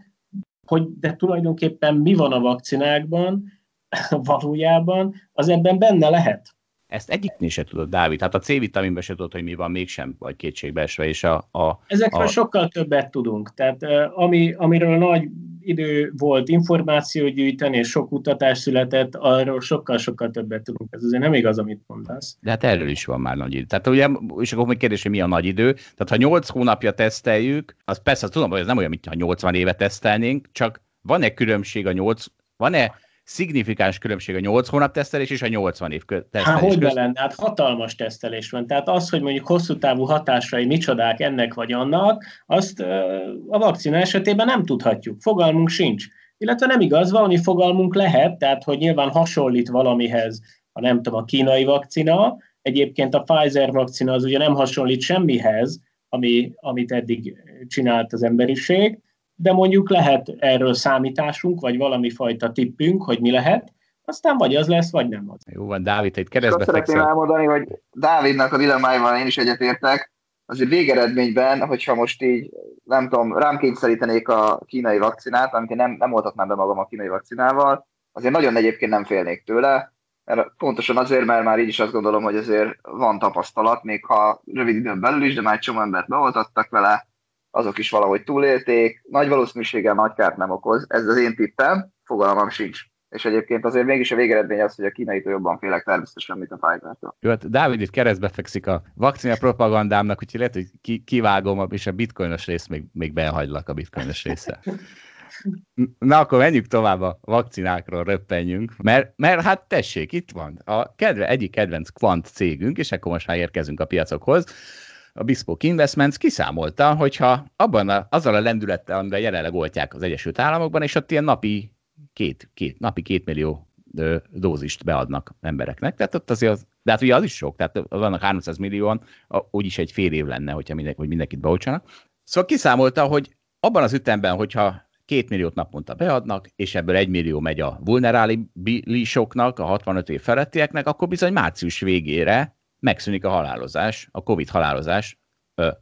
hogy de tulajdonképpen mi van a vakcinákban valójában, az ebben benne lehet. Ezt egyiknél se tudod, Dávid. Hát a C-vitaminben se tudod, hogy mi van, mégsem vagy kétségbeesve. És a, a, Ezekről a... sokkal többet tudunk. Tehát ami, amiről nagy idő volt információ gyűjteni, és sok kutatás született, arról sokkal-sokkal többet tudunk. Ez azért nem igaz, amit mondasz. De hát erről is van már nagy idő. Tehát ugye, és akkor még kérdés, hogy mi a nagy idő. Tehát ha 8 hónapja teszteljük, az persze tudom, hogy ez nem olyan, mint ha 80 éve tesztelnénk, csak van-e különbség a 8, van-e szignifikáns különbség a 8 hónap tesztelés és a 80 év tesztelés Hát hogy közt... lenne? Hát hatalmas tesztelés van. Tehát az, hogy mondjuk hosszú távú hatásai micsodák ennek vagy annak, azt a vakcina esetében nem tudhatjuk. Fogalmunk sincs. Illetve nem igaz, valami fogalmunk lehet, tehát hogy nyilván hasonlít valamihez, a nem tudom, a kínai vakcina, egyébként a Pfizer vakcina az ugye nem hasonlít semmihez, ami, amit eddig csinált az emberiség, de mondjuk lehet erről számításunk, vagy valami fajta tippünk, hogy mi lehet, aztán vagy az lesz, vagy nem az. Jó van, Dávid, egy keresztbe Azt szeretném elmondani, hogy Dávidnak a dilemmáival én is egyetértek, azért végeredményben, hogyha most így, nem tudom, rám kényszerítenék a kínai vakcinát, amit én nem, nem oltatnám be magam a kínai vakcinával, azért nagyon egyébként nem félnék tőle, mert pontosan azért, mert már így is azt gondolom, hogy azért van tapasztalat, még ha rövid időn belül is, de már egy csomó embert beoltattak vele, azok is valahogy túlélték, nagy valószínűséggel nagy kárt nem okoz, ez az én tippem, fogalmam sincs. És egyébként azért mégis a végeredmény az, hogy a kínai jobban félek természetesen, mint a Pfizer-től. Jó, hát Dávid itt keresztbe fekszik a vakcina propagandámnak, úgyhogy lehet, hogy ki, kivágom, és a bitcoinos részt még, még behagylak a bitcoinos része. Na akkor menjünk tovább a vakcinákról, röppenjünk, mert, mert hát tessék, itt van a kedve, egyik kedvenc kvant cégünk, és akkor most már érkezünk a piacokhoz a Bespoke Investments kiszámolta, hogyha abban a, azzal a lendülettel, amivel jelenleg oltják az Egyesült Államokban, és ott ilyen napi két, két, napi két millió ö, dózist beadnak embereknek, tehát ott azért az, de hát ugye az is sok, tehát vannak 300 millióan, úgyis egy fél év lenne, hogyha mindenki, hogy mindenkit beoltsanak. Szóval kiszámolta, hogy abban az ütemben, hogyha két milliót naponta beadnak, és ebből egy millió megy a vulnerálisoknak, a 65 év felettieknek, akkor bizony március végére megszűnik a halálozás, a COVID halálozás,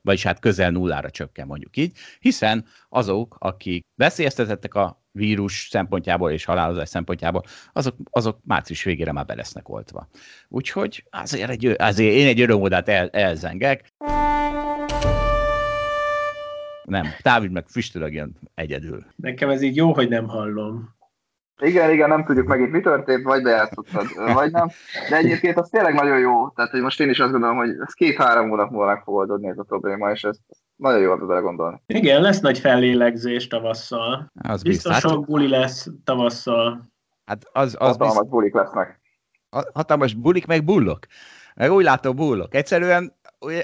vagyis hát közel nullára csökken mondjuk így, hiszen azok, akik veszélyeztetettek a vírus szempontjából és halálozás szempontjából, azok, azok március végére már be lesznek oltva. Úgyhogy azért, egy, azért én egy örömódát el, elzengek. Nem, Dávid meg füstölögjön egyedül. Nekem ez így jó, hogy nem hallom. Igen, igen, nem tudjuk meg itt mi történt, vagy bejátszottad, vagy nem. De egyébként az tényleg nagyon jó. Tehát, hogy most én is azt gondolom, hogy ez két-három hónap múlva meg fog oldódni ez a probléma, és ez nagyon jó bele gondolni. Igen, lesz nagy fellélegzés tavasszal. Az biztos sok buli lesz tavasszal. Hát az, az Hatalmas biz... bulik lesznek. Hatalmas bulik, meg bullok. Meg úgy látom bullok. Egyszerűen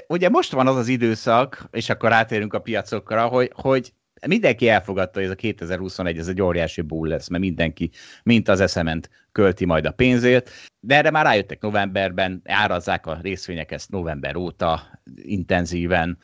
ugye most van az az időszak, és akkor rátérünk a piacokra, hogy, hogy mindenki elfogadta, hogy ez a 2021 ez egy óriási bull lesz, mert mindenki, mint az eszement, költi majd a pénzét, de erre már rájöttek novemberben, árazzák a részvények ezt november óta intenzíven,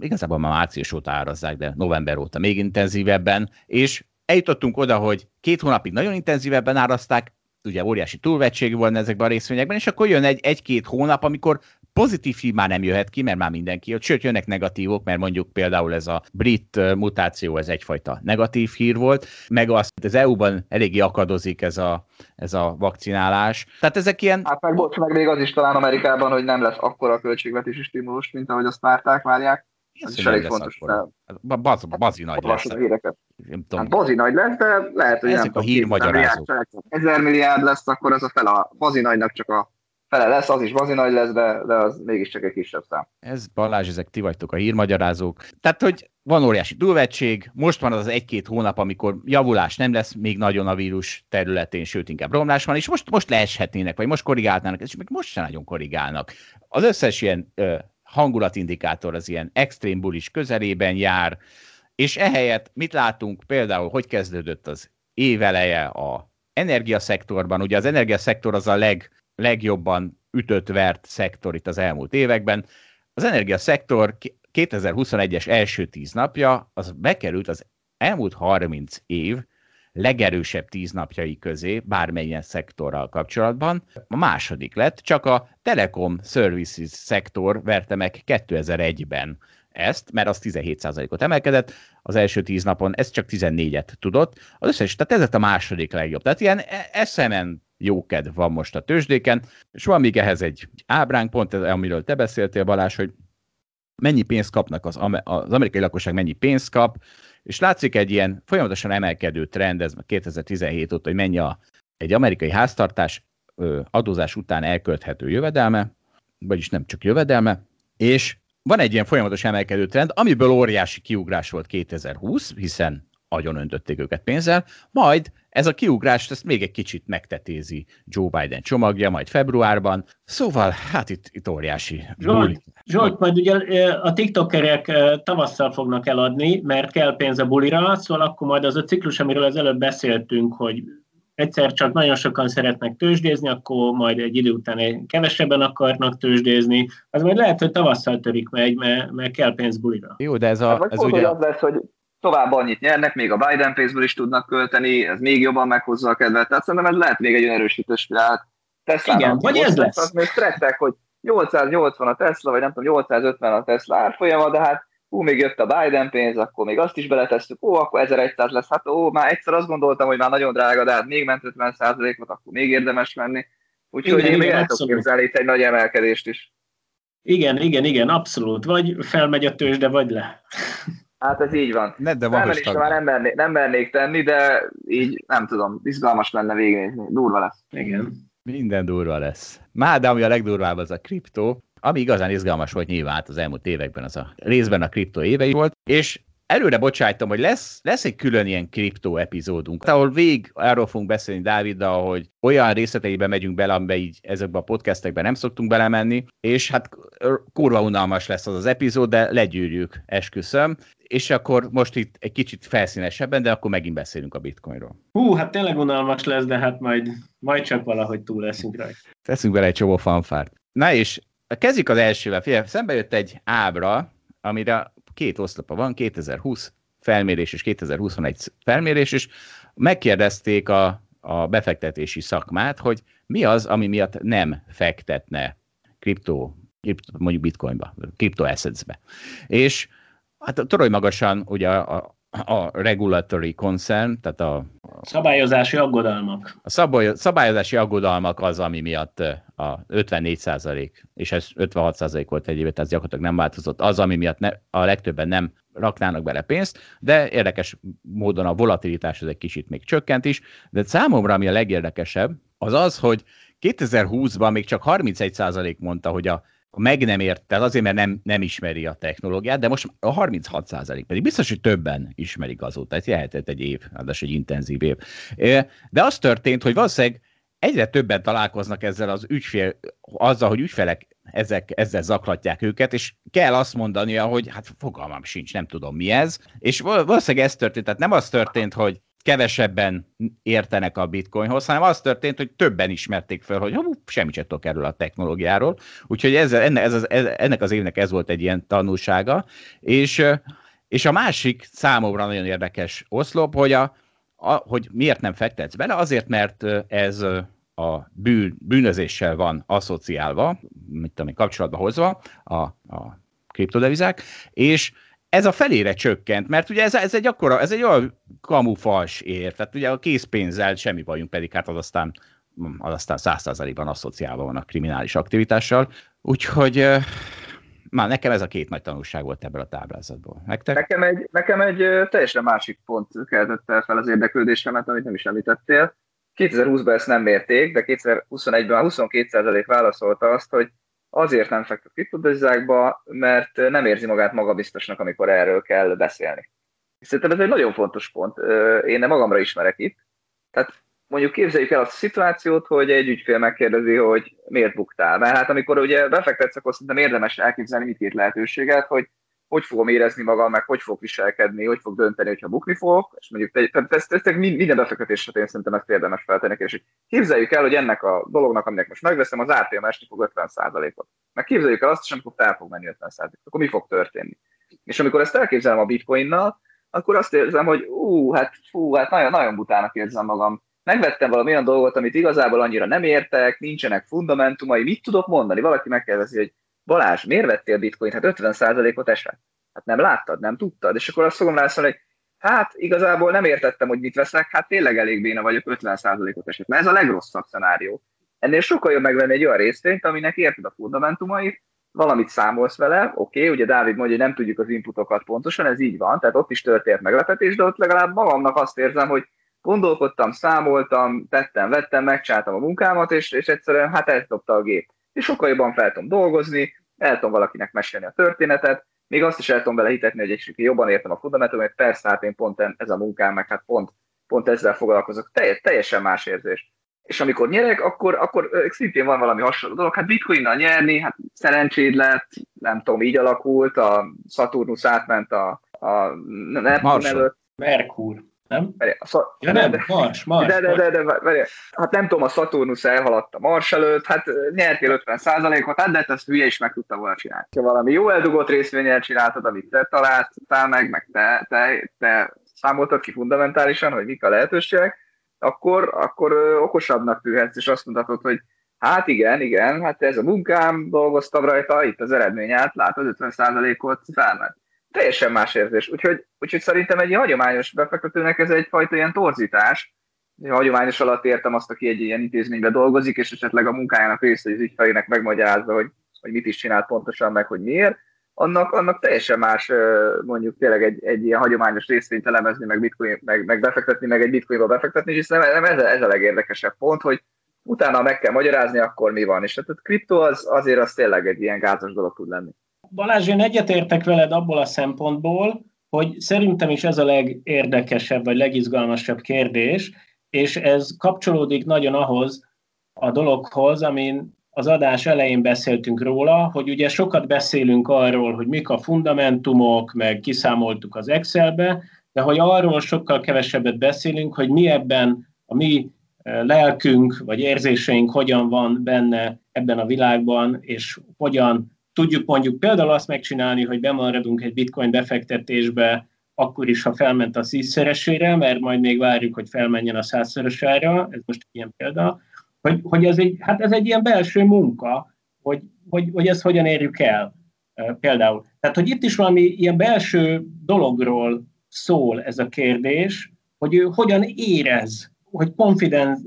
igazából már március óta árazzák, de november óta még intenzívebben, és eljutottunk oda, hogy két hónapig nagyon intenzívebben árazták, ugye óriási túlvettség volna ezekben a részvényekben, és akkor jön egy, egy-két hónap, amikor pozitív hír már nem jöhet ki, mert már mindenki jött, sőt jönnek negatívok, mert mondjuk például ez a brit mutáció, ez egyfajta negatív hír volt, meg azt, az EU-ban eléggé akadozik ez a, ez a vakcinálás. Tehát ezek ilyen... Hát meg, bocs, meg még az is talán Amerikában, hogy nem lesz akkora költségvetési stimulus, mint ahogy azt várták, várják. Ez is elég fontos. Hát baz, bazi nagy lesz. Nem tudom. Hát bazi nagy lesz, de lehet, hogy Ezek nem a hírmagyarázók. Ezer milliárd lesz, akkor az a fel a bazi nagynak csak a fele lesz, az is bazi nagy lesz, de, de az mégiscsak egy kisebb szám. Ez Balázs, ezek ti vagytok a hírmagyarázók. Tehát, hogy van óriási túlvegység, most van az, az egy-két hónap, amikor javulás nem lesz még nagyon a vírus területén, sőt inkább romlás van, és most, most leeshetnének, vagy most korrigálnának, és még most sem nagyon korrigálnak. Az összes ilyen ö, hangulatindikátor az ilyen extrém bulis közelében jár, és ehelyett mit látunk például, hogy kezdődött az éveleje a energiaszektorban. Ugye az energiaszektor az a leg legjobban ütött-vert szektor itt az elmúlt években. Az energiaszektor 2021-es első tíz napja, az bekerült az elmúlt 30 év legerősebb tíz napjai közé bármilyen szektorral kapcsolatban. A második lett, csak a Telekom Services szektor verte meg 2001-ben ezt, mert az 17%-ot emelkedett, az első tíz napon ez csak 14-et tudott. Az összes, tehát ez a második legjobb. Tehát ilyen e- eszemen jókedv van most a tőzsdéken, és van még ehhez egy ábránk, pont ez, amiről te beszéltél Balázs, hogy mennyi pénzt kapnak az, az amerikai lakosság, mennyi pénzt kap, és látszik egy ilyen folyamatosan emelkedő trend, ez 2017 óta, hogy mennyi a, egy amerikai háztartás adózás után elkölthető jövedelme, vagyis nem csak jövedelme, és van egy ilyen folyamatos emelkedő trend, amiből óriási kiugrás volt 2020, hiszen agyon öntötték őket pénzzel, majd ez a kiugrás ezt még egy kicsit megtetézi Joe Biden csomagja, majd februárban. Szóval, hát itt, itt óriási. Zsolt, Zsolt, majd ugye a tiktokerek tavasszal fognak eladni, mert kell pénz a bulira, szóval akkor majd az a ciklus, amiről az előbb beszéltünk, hogy egyszer csak nagyon sokan szeretnek tőzsdézni, akkor majd egy idő után kevesebben akarnak tőzsdézni, az majd lehet, hogy tavasszal törik meg, mert, mert kell pénz bulira. Jó, de ez a... Hát, ez ugye... az lesz, hogy tovább annyit nyernek, még a Biden pénzből is tudnak költeni, ez még jobban meghozza a kedvet. Tehát szerintem ez lehet még egy erősítő spirált. Tesla Igen, vagy ez lesz. Az még strettek, hogy 880 a Tesla, vagy nem tudom, 850 a Tesla árfolyama, de hát hú, még jött a Biden pénz, akkor még azt is beletesztük, ó, akkor 1100 lesz, hát ó, már egyszer azt gondoltam, hogy már nagyon drága, de hát még ment 50 ot akkor még érdemes menni. Úgyhogy igen, én még el tudok képzelni itt egy nagy emelkedést is. Igen, igen, igen, abszolút. Vagy felmegy a tőzsde, vagy le. Hát ez így van. Ne, de Felmenésre már nem mernék, nem mernék tenni, de így nem tudom, izgalmas lenne végignézni. Durva lesz. Igen. Minden durva lesz. Már de ami a legdurvább az a kriptó, ami igazán izgalmas volt nyilván hát az elmúlt években, az a részben a kriptó évei volt, és előre bocsájtom, hogy lesz, lesz egy külön ilyen kriptó epizódunk, ahol vég arról fogunk beszélni Dáviddal, hogy olyan részleteiben megyünk bele, amiben így ezekben a podcastekben nem szoktunk belemenni, és hát kurva unalmas lesz az az epizód, de legyűrjük, esküszöm. És akkor most itt egy kicsit felszínesebben, de akkor megint beszélünk a bitcoinról. Hú, hát tényleg unalmas lesz, de hát majd, majd csak valahogy túl leszünk rajta. Teszünk bele egy csomó fanfárt. Na és kezdjük az elsővel. Figyelj, szembe jött egy ábra, amire két oszlapa van, 2020, felmérés és 2021 felmérés, és megkérdezték a, a befektetési szakmát, hogy mi az, ami miatt nem fektetne kriptó, mondjuk bitcoinba, kriptoassetsbe. És hát torony magasan ugye a, a regulatory concern, tehát a, a szabályozási aggodalmak. A szabály, szabályozási aggodalmak az, ami miatt a 54 százalék, és ez 56 százalék volt egy évet, tehát gyakorlatilag nem változott, az, ami miatt ne, a legtöbben nem raknának bele pénzt, de érdekes módon a volatilitás az egy kicsit még csökkent is, de számomra ami a legérdekesebb, az az, hogy 2020-ban még csak 31% mondta, hogy a meg nem ért, tehát azért, mert nem, nem ismeri a technológiát, de most a 36 százalék pedig biztos, hogy többen ismerik azóta, ez lehetett egy év, ráadásul egy intenzív év. De az történt, hogy valószínűleg egyre többen találkoznak ezzel az ügyfél, azzal, hogy ügyfelek ezek, ezzel zaklatják őket, és kell azt mondania, hogy hát fogalmam sincs, nem tudom mi ez. És valószínűleg ez történt, tehát nem az történt, hogy kevesebben értenek a bitcoinhoz, hanem az történt, hogy többen ismerték fel, hogy hú, semmit sem tudok erről a technológiáról. Úgyhogy ez, enne, ez ez, ennek az évnek ez volt egy ilyen tanulsága. És, és a másik számomra nagyon érdekes oszlop, hogy, a, a, hogy miért nem fektetsz bele, azért, mert ez a bűn, bűnözéssel van asszociálva, mit tudom kapcsolatba hozva a, a kriptodevizák, és ez a felére csökkent, mert ugye ez, ez egy akkora, ez egy olyan kamufals ér, tehát ugye a készpénzzel semmi bajunk, pedig hát az aztán az aztán százszázalékban asszociálva van a kriminális aktivitással. Úgyhogy már nekem ez a két nagy tanulság volt ebből a táblázatból. Nektek? Nekem egy, nekem egy teljesen másik pont keltette fel az érdeklődésemet, amit nem is említettél. 2020-ban ezt nem mérték, de 2021-ben 22% válaszolta azt, hogy azért nem fektet kriptodevizákba, mert nem érzi magát magabiztosnak, amikor erről kell beszélni. Szerintem ez egy nagyon fontos pont. Én magamra ismerek itt. Tehát mondjuk képzeljük el azt a szituációt, hogy egy ügyfél megkérdezi, hogy miért buktál. Mert hát amikor ugye befektetsz, akkor szerintem érdemes elképzelni mindkét lehetőséget, hogy hogy fogom érezni magam, meg hogy fogok viselkedni, hogy fog dönteni, hogyha bukni fogok, és mondjuk te, te, ezt, ezt, minden befektetés esetén szerintem ezt érdemes feltenni, és hogy képzeljük el, hogy ennek a dolognak, aminek most megveszem, az árfolyam esni fog 50%-ot. Meg képzeljük el azt is, amikor fel fog menni 50%-ot, akkor mi fog történni? És amikor ezt elképzelem a bitcoinnal, akkor azt érzem, hogy ú, hát fú, hát nagyon, nagyon butának érzem magam. Megvettem valami olyan dolgot, amit igazából annyira nem értek, nincsenek fundamentumai, mit tudok mondani? Valaki megkérdezi, hogy Balázs, miért vettél bitcoint? Hát 50%-ot esett. Hát nem láttad, nem tudtad. És akkor azt fogom válaszolni, hogy hát igazából nem értettem, hogy mit veszek, hát tényleg elég béna vagyok, 50%-ot esett. Mert ez a legrosszabb szenárió. Ennél sokkal jobb megvenni egy olyan részvényt, aminek érted a fundamentumait, valamit számolsz vele, oké, okay, ugye Dávid mondja, hogy nem tudjuk az inputokat pontosan, ez így van, tehát ott is történt meglepetés, de ott legalább magamnak azt érzem, hogy gondolkodtam, számoltam, tettem, vettem, megcsináltam a munkámat, és, és egyszerűen hát eltopta a gép. És sokkal jobban fel tudom dolgozni, el tudom valakinek mesélni a történetet, még azt is el tudom vele hitetni, hogy egy jobban értem a fundamentumot, persze, hát én pont ez a munkám, meg hát pont, pont ezzel foglalkozok. Teljes, teljesen más érzés. És amikor nyerek, akkor, akkor szintén van valami hasonló dolog. Hát bitcoinnal nyerni, hát szerencséd lett, nem tudom, így alakult, a Saturnus átment a, a Neptun előtt. Merkur nem? Szat... ja, nem, de, Mars, Mars. De, de, de, de, de, hát nem tudom, a Saturnus elhaladt a Mars előtt, hát nyertél 50%-ot, hát de ezt hülye is meg tudta volna csinálni. Ha valami jó eldugott részvényel csináltad, amit te találtál meg, meg te, te, te számoltad ki fundamentálisan, hogy mik a lehetőségek, akkor, akkor okosabbnak tűhetsz, és azt mondhatod, hogy hát igen, igen, hát ez a munkám, dolgoztam rajta, itt az eredmény át, látod, 50%-ot felment teljesen más érzés. Úgyhogy, úgyhogy szerintem egy hagyományos befektetőnek ez egyfajta ilyen torzítás. A hagyományos alatt értem azt, aki egy ilyen intézményben dolgozik, és esetleg a munkájának része az ügyfelének megmagyarázza, hogy, hogy mit is csinált pontosan, meg hogy miért. Annak, annak teljesen más mondjuk tényleg egy, egy ilyen hagyományos részvényt elemezni, meg, bitcoin, meg, meg befektetni, meg egy bitcoinba befektetni, és nem, ez, ez a legérdekesebb pont, hogy utána meg kell magyarázni, akkor mi van. És tehát a kripto az, azért az tényleg egy ilyen gázos dolog tud lenni. Balázs, én egyetértek veled abból a szempontból, hogy szerintem is ez a legérdekesebb vagy legizgalmasabb kérdés, és ez kapcsolódik nagyon ahhoz a dologhoz, amin az adás elején beszéltünk róla, hogy ugye sokat beszélünk arról, hogy mik a fundamentumok, meg kiszámoltuk az Excelbe, de hogy arról sokkal kevesebbet beszélünk, hogy mi ebben a mi eh, lelkünk vagy érzéseink hogyan van benne ebben a világban, és hogyan tudjuk mondjuk például azt megcsinálni, hogy bemaradunk egy bitcoin befektetésbe, akkor is, ha felment a szízszeresére, mert majd még várjuk, hogy felmenjen a százszorosára, ez most ilyen példa, hogy, hogy ez, egy, hát ez egy ilyen belső munka, hogy, hogy, hogy ezt hogyan érjük el például. Tehát, hogy itt is valami ilyen belső dologról szól ez a kérdés, hogy ő hogyan érez, hogy confidence,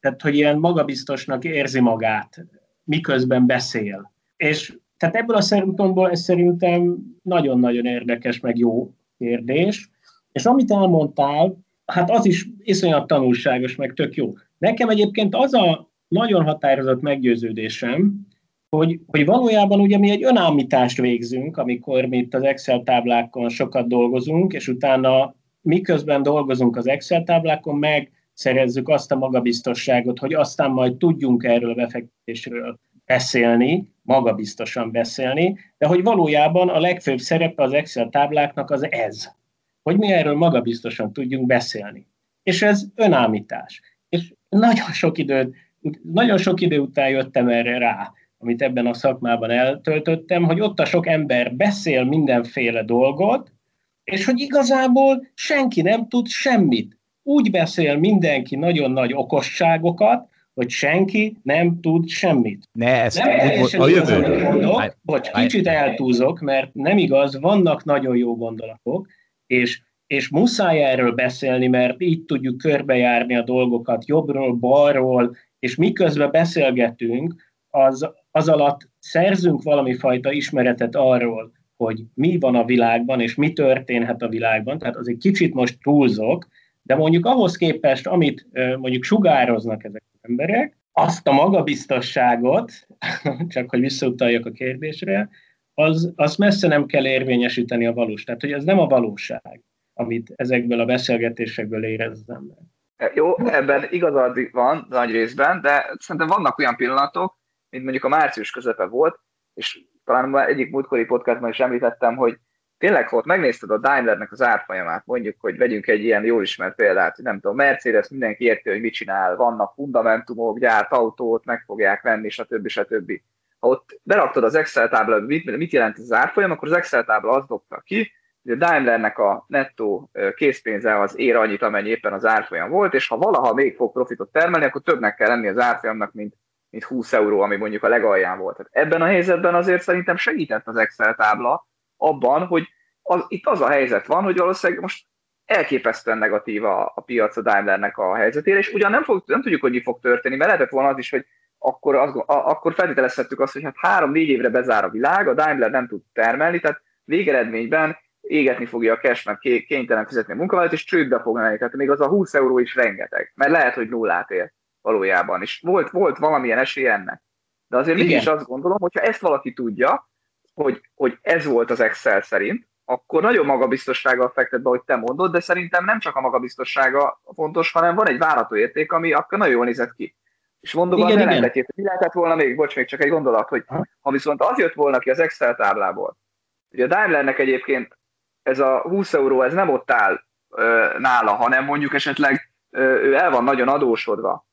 tehát hogy ilyen magabiztosnak érzi magát, miközben beszél. És tehát ebből a szempontból ez szerintem nagyon-nagyon érdekes, meg jó kérdés. És amit elmondtál, hát az is iszonyat tanulságos, meg tök jó. Nekem egyébként az a nagyon határozott meggyőződésem, hogy, hogy valójában ugye mi egy önállítást végzünk, amikor mi itt az Excel táblákon sokat dolgozunk, és utána miközben dolgozunk az Excel táblákon, meg szerezzük azt a magabiztosságot, hogy aztán majd tudjunk erről a befektetésről beszélni, magabiztosan beszélni, de hogy valójában a legfőbb szerepe az Excel tábláknak az ez, hogy mi erről magabiztosan tudjunk beszélni. És ez önállítás. És nagyon sok időt, nagyon sok idő után jöttem erre rá, amit ebben a szakmában eltöltöttem, hogy ott a sok ember beszél mindenféle dolgot, és hogy igazából senki nem tud semmit. Úgy beszél mindenki nagyon nagy okosságokat, hogy senki nem tud semmit. Ne, ez nem teljesen a jövő. Mondok, bocs, kicsit eltúzok, mert nem igaz, vannak nagyon jó gondolatok, és, és muszáj erről beszélni, mert így tudjuk körbejárni a dolgokat jobbról, balról, és miközben beszélgetünk, az, az alatt szerzünk valami fajta ismeretet arról, hogy mi van a világban, és mi történhet a világban, tehát az egy kicsit most túlzok, de mondjuk ahhoz képest, amit mondjuk sugároznak ezek az emberek, azt a magabiztosságot, csak hogy visszautaljak a kérdésre, az, az messze nem kell érvényesíteni a valós. Tehát, hogy ez nem a valóság, amit ezekből a beszélgetésekből érezzem. Jó, ebben igazad van nagy részben, de szerintem vannak olyan pillanatok, mint mondjuk a március közepe volt, és talán egyik múltkori podcastban is említettem, hogy tényleg volt, megnézted a Daimlernek az árfolyamát, mondjuk, hogy vegyünk egy ilyen jól ismert példát, hogy nem tudom, Mercedes mindenki érti, hogy mit csinál, vannak fundamentumok, gyárt autót, meg fogják venni, stb. stb. Ha ott beraktad az Excel tábla, mit, mit jelent ez az árfolyam, akkor az Excel tábla azt dobta ki, hogy a Daimlernek a nettó készpénze az ér annyit, amennyi éppen az árfolyam volt, és ha valaha még fog profitot termelni, akkor többnek kell lenni az árfolyamnak, mint mint 20 euró, ami mondjuk a legalján volt. Tehát ebben a helyzetben azért szerintem segített az Excel tábla abban, hogy az, itt az a helyzet van, hogy valószínűleg most elképesztően negatív a, a piac a Daimlernek a helyzetére, és ugyan nem, fog, nem tudjuk, hogy mi fog történni, mert lehetett volna az is, hogy akkor, az, a, akkor feltételezhettük azt, hogy hát három-négy évre bezár a világ, a Daimler nem tud termelni, tehát végeredményben égetni fogja a cash, mert kénytelen fizetni a munkavállalót, és csődbe fog menni. Tehát még az a 20 euró is rengeteg, mert lehet, hogy nullát ér valójában. És volt, volt valamilyen esély ennek. De azért Igen. mégis azt gondolom, hogyha ezt valaki tudja, hogy, hogy ez volt az Excel szerint, akkor nagyon magabiztossággal fektet be, hogy te mondod, de szerintem nem csak a magabiztossága fontos, hanem van egy várható érték, ami akkor nagyon jól nézett ki. És mondom igen, az igen. ellentetét, mi lehetett volna még, bocs, még csak egy gondolat, hogy ha viszont az jött volna ki az Excel táblából, ugye a Daimlernek egyébként ez a 20 euró, ez nem ott áll ö, nála, hanem mondjuk esetleg ö, ő el van nagyon adósodva,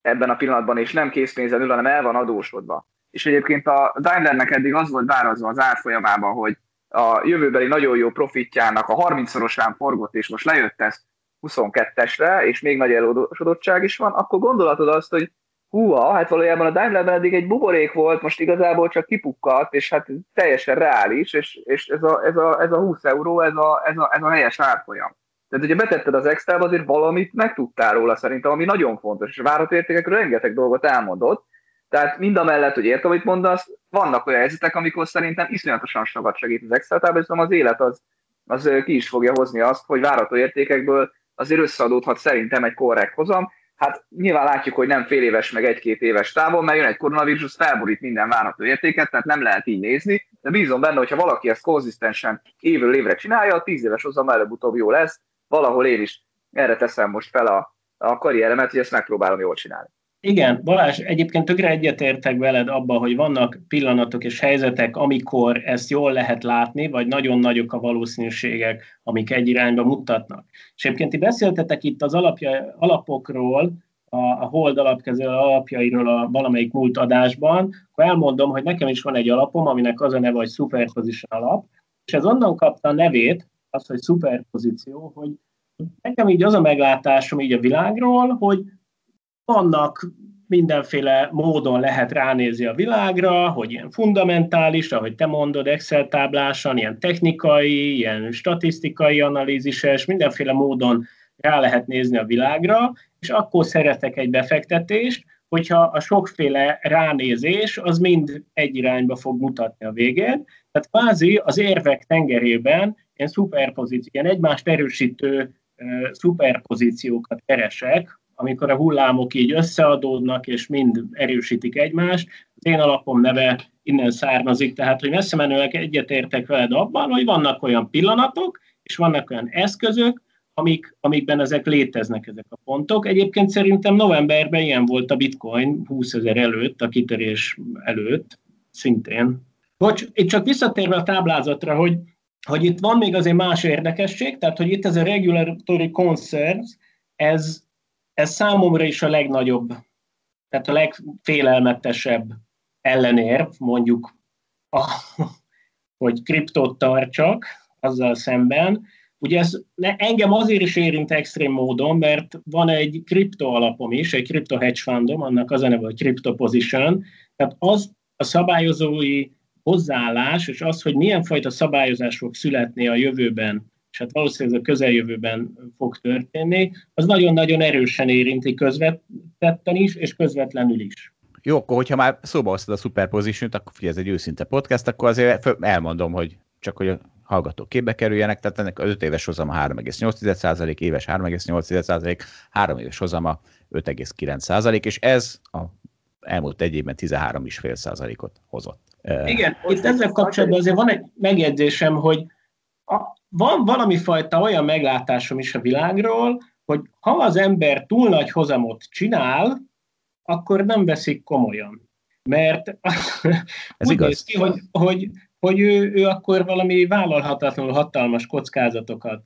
ebben a pillanatban, és nem készpénzen ül, hanem el van adósodva. És egyébként a Daimlernek eddig az volt várazva az árfolyamában, hogy a jövőbeli nagyon jó profitjának a 30-szorosán forgott, és most lejött ezt 22-esre, és még nagy eladósodottság is van, akkor gondolatod azt, hogy húha, hát valójában a Daimlerben eddig egy buborék volt, most igazából csak kipukkadt, és hát teljesen reális, és, és ez, a, ez, a, ez a 20 euró, ez a, ez a, ez a helyes árfolyam. Tehát ugye betetted az extra azért valamit megtudtál róla szerintem, ami nagyon fontos, és a várható értékekről rengeteg dolgot elmondott, tehát mind a mellett, hogy értem, amit mondasz, vannak olyan helyzetek, amikor szerintem iszonyatosan sokat segít az Excel tábla, az élet az, az ki is fogja hozni azt, hogy várható értékekből azért összeadódhat szerintem egy korrekt hozam. Hát nyilván látjuk, hogy nem fél éves, meg egy-két éves távon, mert jön egy koronavírus, felborít minden várható értéket, tehát nem lehet így nézni, de bízom benne, hogyha valaki ezt konzisztensen évről évre csinálja, a tíz éves hozam előbb-utóbb jó lesz, valahol én is erre teszem most fel a, a karrieremet, hogy ezt megpróbálom jól csinálni. Igen, Balázs, egyébként tökre egyetértek veled abban, hogy vannak pillanatok és helyzetek, amikor ezt jól lehet látni, vagy nagyon nagyok a valószínűségek, amik egy irányba mutatnak. És egyébként ti beszéltetek itt az alapja, alapokról, a, a hold alapkező alapjairól a valamelyik múlt adásban, akkor elmondom, hogy nekem is van egy alapom, aminek az a neve, hogy Superposition alap, és ez onnan kapta a nevét, az, hogy szuperpozíció, hogy nekem így az a meglátásom így a világról, hogy vannak mindenféle módon lehet ránézni a világra, hogy ilyen fundamentális, ahogy te mondod, Excel táblásan, ilyen technikai, ilyen statisztikai analízises, mindenféle módon rá lehet nézni a világra, és akkor szeretek egy befektetést, hogyha a sokféle ránézés az mind egy irányba fog mutatni a végén. Tehát kvázi az érvek tengerében ilyen szuperpozíció, ilyen egymást erősítő szuperpozíciókat keresek, amikor a hullámok így összeadódnak, és mind erősítik egymást. Az én alapom neve innen származik, tehát hogy messze menőleg egyetértek veled abban, hogy vannak olyan pillanatok, és vannak olyan eszközök, amik, amikben ezek léteznek, ezek a pontok. Egyébként szerintem novemberben ilyen volt a bitcoin 20 ezer előtt, a kitörés előtt, szintén. Bocs, itt csak visszatérve a táblázatra, hogy, hogy itt van még azért más érdekesség, tehát hogy itt ez a regulatory concerns, ez, ez számomra is a legnagyobb, tehát a legfélelmetesebb ellenérv, mondjuk, a, hogy kriptót tartsak azzal szemben. Ugye ez ne, engem azért is érint extrém módon, mert van egy kripto alapom is, egy kripto hedge fundom, annak az a neve, hogy Crypto Position, tehát az a szabályozói hozzáállás, és az, hogy milyen fajta szabályozás fog születni a jövőben és hát valószínűleg ez a közeljövőben fog történni, az nagyon-nagyon erősen érinti közvetetten is, és közvetlenül is. Jó, akkor hogyha már szóba hoztad a superposition akkor figyelj, ez egy őszinte podcast, akkor azért elmondom, hogy csak hogy a hallgatók képbe kerüljenek, tehát ennek az 5 éves hozama 3,8%, éves 3,8%, 3 éves hozama 5,9%, és ez a elmúlt egy évben 13,5%-ot hozott. Igen, itt ezzel kapcsolatban azért van egy megjegyzésem, hogy van valami fajta olyan meglátásom is a világról, hogy ha az ember túl nagy hozamot csinál, akkor nem veszik komolyan. Mert Ez úgy igaz. néz ki, hogy, hogy, hogy ő, ő akkor valami vállalhatatlanul hatalmas kockázatokat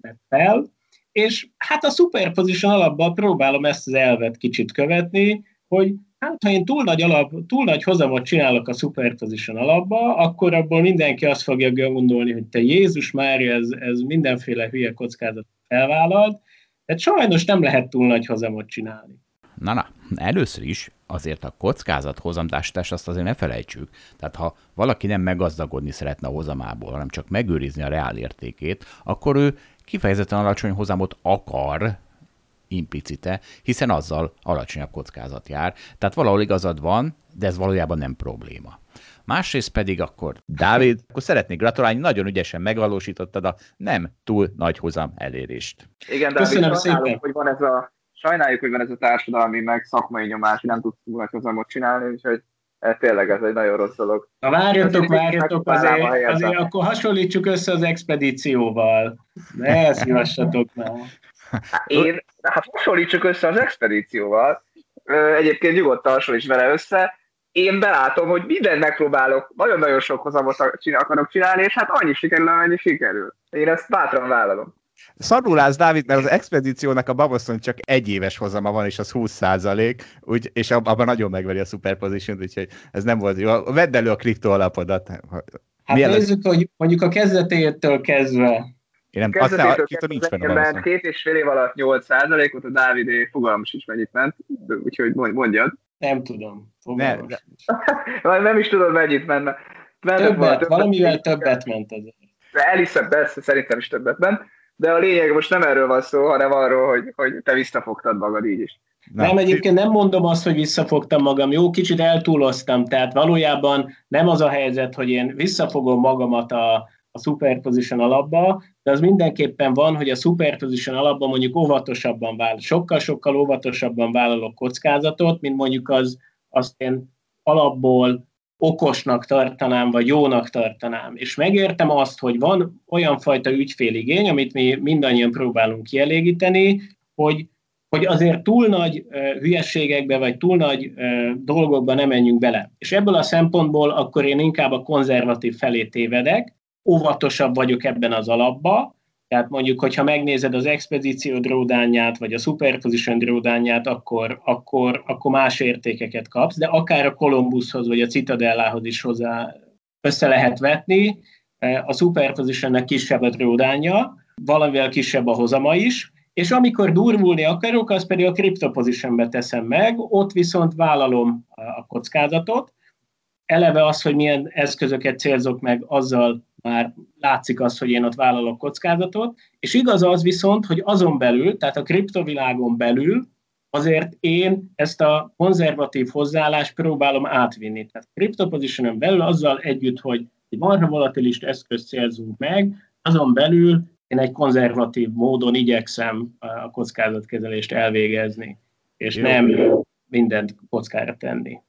vett fel, és hát a superposition alapban próbálom ezt az elvet kicsit követni, hogy hát ha én túl nagy, alap, túl nagy hozamot csinálok a superposition alapba, akkor abból mindenki azt fogja gondolni, hogy te Jézus már ez, ez mindenféle hülye kockázat felvállalt, tehát sajnos nem lehet túl nagy hozamot csinálni. Na, na, először is azért a kockázat hozamtásítást azt azért ne felejtsük. Tehát ha valaki nem meggazdagodni szeretne a hozamából, hanem csak megőrizni a reál értékét, akkor ő kifejezetten alacsony hozamot akar, implicite, hiszen azzal alacsonyabb kockázat jár. Tehát valahol igazad van, de ez valójában nem probléma. Másrészt pedig akkor, Dávid, akkor szeretnék gratulálni, nagyon ügyesen megvalósítottad a nem túl nagy hozam elérést. Igen, de Köszönöm szépen. hogy van ez a, sajnáljuk, hogy van ez a társadalmi meg szakmai nyomás, hogy nem tudsz túl nagy hozamot csinálni, úgyhogy e, tényleg ez egy nagyon rossz dolog. Na várjatok, várjatok, azért, azért akkor hasonlítsuk össze az expedícióval. Ne szívassatok már. Hát én, hát hasonlítsuk össze az expedícióval, egyébként nyugodtan hasonlíts vele össze, én belátom, hogy mindent megpróbálok, nagyon-nagyon sok hozamot akarok csinálni, és hát annyi sikerül, amennyi sikerül. Én ezt bátran vállalom. Szarulás, Dávid, mert az expedíciónak a Baboszon csak egy éves hozama van, és az 20 százalék, úgy, és abban nagyon megveri a superposition úgyhogy ez nem volt jó. Vedd elő a kriptó alapodat. Hát Mielőtt... nézzük, hogy mondjuk a kezdetétől kezdve én nem, azt nem, két, nincs benne két és fél év alatt 8 százalékot, a Dávidé fogalmas is mennyit ment, úgyhogy mondjad. Nem tudom. Nem, nem is tudod mennyit menne. Többet, többet, valamivel többet ment ez. Elhiszem, persze, szerintem is többet ment, de a lényeg most nem erről van szó, hanem arról, hogy, hogy te visszafogtad magad így is. Nem. nem, egyébként nem mondom azt, hogy visszafogtam magam. Jó, kicsit eltúloztam, tehát valójában nem az a helyzet, hogy én visszafogom magamat a, a superposition alapba, de az mindenképpen van, hogy a superposition alapban mondjuk óvatosabban vállal, sokkal-sokkal óvatosabban vállalok kockázatot, mint mondjuk az, azt én alapból okosnak tartanám, vagy jónak tartanám. És megértem azt, hogy van olyan fajta ügyféligény, amit mi mindannyian próbálunk kielégíteni, hogy, hogy azért túl nagy uh, vagy túl nagy uh, dolgokba nem menjünk bele. És ebből a szempontból akkor én inkább a konzervatív felé tévedek, óvatosabb vagyok ebben az alapba, tehát mondjuk, hogyha megnézed az expedíció dródányát, vagy a superposition dródányát, akkor, akkor, akkor más értékeket kapsz, de akár a Columbushoz, vagy a Citadellához is hozzá össze lehet vetni. a superpositionnek kisebb a drawdownja, valamivel kisebb a hozama is, és amikor durvulni akarok, az pedig a crypto positionbe teszem meg, ott viszont vállalom a kockázatot. Eleve az, hogy milyen eszközöket célzok meg, azzal már látszik az, hogy én ott vállalok kockázatot, és igaz az viszont, hogy azon belül, tehát a kriptovilágon belül azért én ezt a konzervatív hozzáállást próbálom átvinni. Tehát crypto position belül azzal együtt, hogy egy marha volatilis eszközt célzunk meg, azon belül én egy konzervatív módon igyekszem a kockázatkezelést elvégezni, és Jó. nem mindent kockára tenni.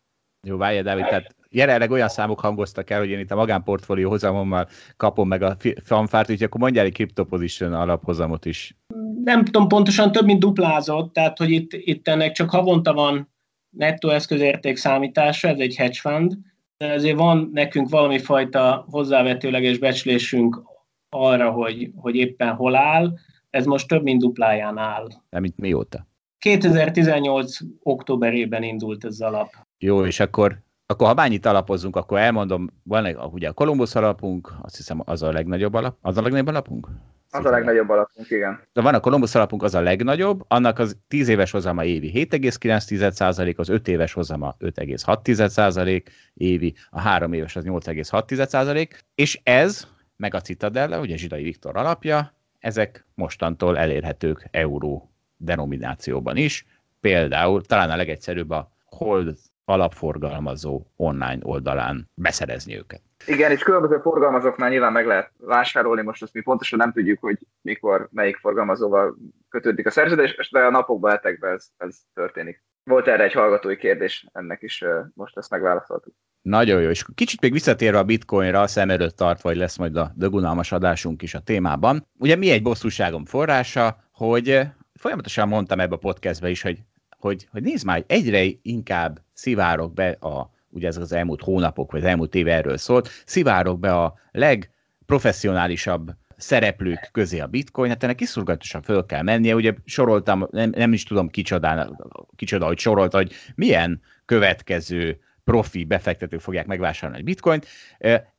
Jó, várj, Dávid, tehát jelenleg olyan számok hangoztak el, hogy én itt a magánportfólió hozamommal kapom meg a fanfárt, úgyhogy akkor mondjál egy crypto alaphozamot is. Nem tudom, pontosan több, mint duplázott, tehát hogy itt, itt ennek csak havonta van nettó eszközérték számítása, ez egy hedge fund, de ezért van nekünk valami fajta hozzávetőleges becslésünk arra, hogy, hogy éppen hol áll, ez most több mint dupláján áll. Nem, mint mióta? 2018. októberében indult ez alap. Jó, és akkor akkor ha bányit alapozunk, akkor elmondom, van egy, ugye a Columbus alapunk, azt hiszem az a legnagyobb alap. Az a legnagyobb alapunk? Az a legnagyobb alapunk, igen. De van a Columbus alapunk, az a legnagyobb, annak az 10 éves hozama évi 7,9%, az 5 éves hozama 5,6% évi, a 3 éves az 8,6%, és ez, meg a Citadella, ugye Zsidai Viktor alapja, ezek mostantól elérhetők euró denominációban is, például talán a legegyszerűbb a Hold alapforgalmazó online oldalán beszerezni őket. Igen, és különböző forgalmazóknál nyilván meg lehet vásárolni, most azt mi pontosan nem tudjuk, hogy mikor, melyik forgalmazóval kötődik a szerződés, de a napokban, hetekben ez, ez történik. Volt erre egy hallgatói kérdés, ennek is most ezt megválaszoltuk. Nagyon jó, és kicsit még visszatérve a bitcoinra, szem előtt tartva, hogy lesz majd a dögunalmas adásunk is a témában. Ugye mi egy bosszúságom forrása, hogy folyamatosan mondtam ebbe a podcastbe is, hogy hogy, hogy nézd már, egyre inkább szivárok be a, ugye ez az elmúlt hónapok, vagy az elmúlt év erről szólt, szivárok be a legprofessionálisabb szereplők közé a bitcoin, hát ennek kiszurgatosan föl kell mennie, ugye soroltam, nem, nem is tudom kicsodán, kicsoda, hogy sorolta, hogy milyen következő profi befektetők fogják megvásárolni egy bitcoint,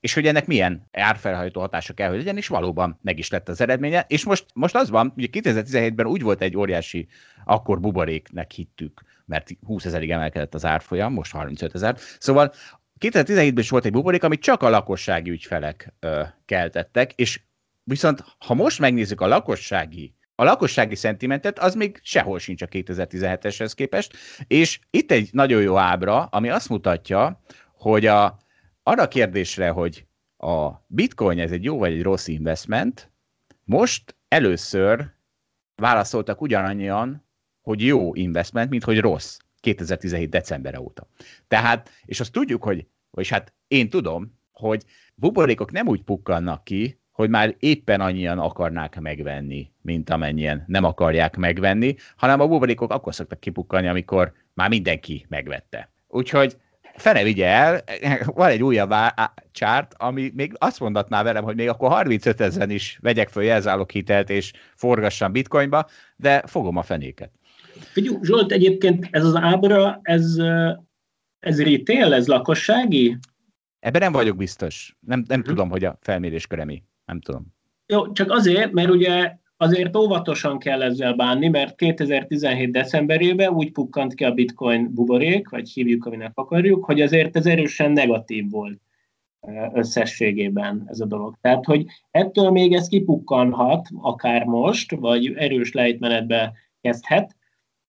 és hogy ennek milyen árfelhajtó hatása kell, hogy legyen, és valóban meg is lett az eredménye. És most, most az van, ugye 2017-ben úgy volt egy óriási, akkor buboréknek hittük, mert 20 ezerig emelkedett az árfolyam, most 35 ezer. Szóval 2017-ben is volt egy buborék, amit csak a lakossági ügyfelek ö, keltettek, és viszont ha most megnézzük a lakossági a lakossági szentimentet az még sehol sincs a 2017-eshez képest, és itt egy nagyon jó ábra, ami azt mutatja, hogy a, arra a kérdésre, hogy a bitcoin ez egy jó vagy egy rossz investment, most először válaszoltak ugyanannyian, hogy jó investment, mint hogy rossz 2017 december óta. Tehát, és azt tudjuk, hogy, vagyis hát én tudom, hogy buborékok nem úgy pukkannak ki, hogy már éppen annyian akarnák megvenni, mint amennyien nem akarják megvenni, hanem a buborékok akkor szoktak kipukkani, amikor már mindenki megvette. Úgyhogy fene vigye el, van egy újabb csárt, ami még azt mondatná velem, hogy még akkor 35 ezeren is vegyek föl jelzálok hitelt és forgassam bitcoinba, de fogom a fenéket. Figyelj, Zsolt, egyébként ez az ábra, ez, ez retail, ez lakossági? Ebben nem vagyok biztos. Nem, nem hmm. tudom, hogy a felmérés köre mi. Nem tudom. Jó, csak azért, mert ugye azért óvatosan kell ezzel bánni, mert 2017. decemberében úgy pukkant ki a bitcoin buborék, vagy hívjuk, aminek akarjuk, hogy azért ez erősen negatív volt összességében ez a dolog. Tehát, hogy ettől még ez kipukkanhat, akár most, vagy erős lejtmenetbe kezdhet,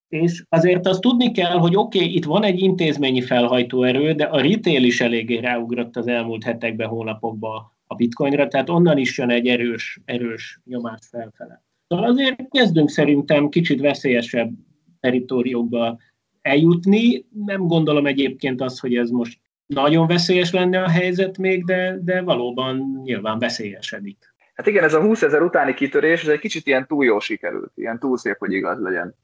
és azért azt tudni kell, hogy oké, okay, itt van egy intézményi felhajtóerő, de a retail is eléggé ráugrott az elmúlt hetekben, hónapokban a bitcoinra, tehát onnan is jön egy erős, erős nyomás felfele. Szóval azért kezdünk szerintem kicsit veszélyesebb teritoriókba eljutni. Nem gondolom egyébként azt, hogy ez most nagyon veszélyes lenne a helyzet még, de, de valóban nyilván veszélyesedik. Hát igen, ez a 20 ezer utáni kitörés, ez egy kicsit ilyen túl jó sikerült, ilyen túl szép, hogy igaz legyen.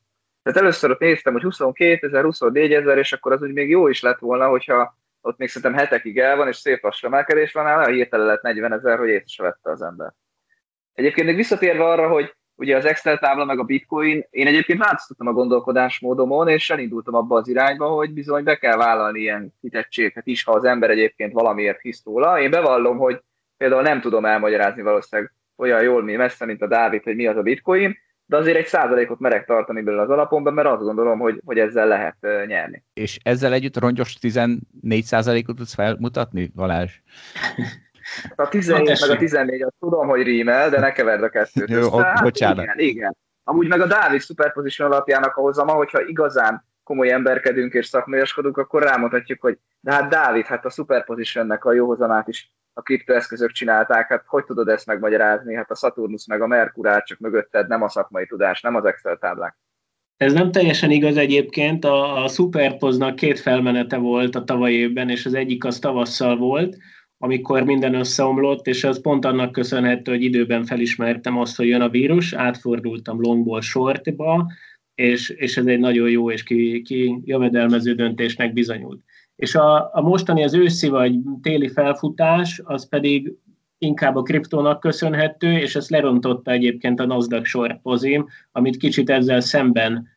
Tehát először ott néztem, hogy 22 ezer, 24 ezer, és akkor az úgy még jó is lett volna, hogyha ott még szerintem hetekig el van, és szép lassan emelkedés van nála, hirtelen lett 40 ezer, hogy észre vette az ember. Egyébként még visszatérve arra, hogy ugye az Excel tábla meg a Bitcoin, én egyébként változtattam a gondolkodásmódomon, és elindultam abba az irányba, hogy bizony be kell vállalni ilyen hitettséget is, ha az ember egyébként valamiért hisz róla. Én bevallom, hogy például nem tudom elmagyarázni valószínűleg olyan jól, mi messze, mint a Dávid, hogy mi az a bitcoin, de azért egy százalékot merek tartani belőle az alapomban, mert azt gondolom, hogy, hogy ezzel lehet nyerni. És ezzel együtt rongyos 14 százalékot tudsz felmutatni, Valás? A 17 meg a 14, azt tudom, hogy rímel, de ne keverd a kettőt. Jó, hát, bocsánat. Igen, igen. Amúgy meg a Dávid Superposition alapjának a hozama, hogyha igazán komoly emberkedünk és szakmaiaskodunk, akkor rámutatjuk, hogy de hát Dávid, hát a Superpositionnek a jó hozamát is a kriptoeszközök csinálták, hát hogy tudod ezt megmagyarázni? Hát a Saturnus meg a Merkur csak mögötted, nem a szakmai tudás, nem az Excel táblák. Ez nem teljesen igaz egyébként, a, a Superpoznak két felmenete volt a tavaly évben, és az egyik az tavasszal volt, amikor minden összeomlott, és az pont annak köszönhető, hogy időben felismertem azt, hogy jön a vírus, átfordultam longból shortba, és, és ez egy nagyon jó és ki, ki jövedelmező döntésnek bizonyult. És a, a mostani az őszi vagy téli felfutás, az pedig inkább a kriptónak köszönhető, és ezt lerontotta egyébként a Nasdaq sorpozim, amit kicsit ezzel szemben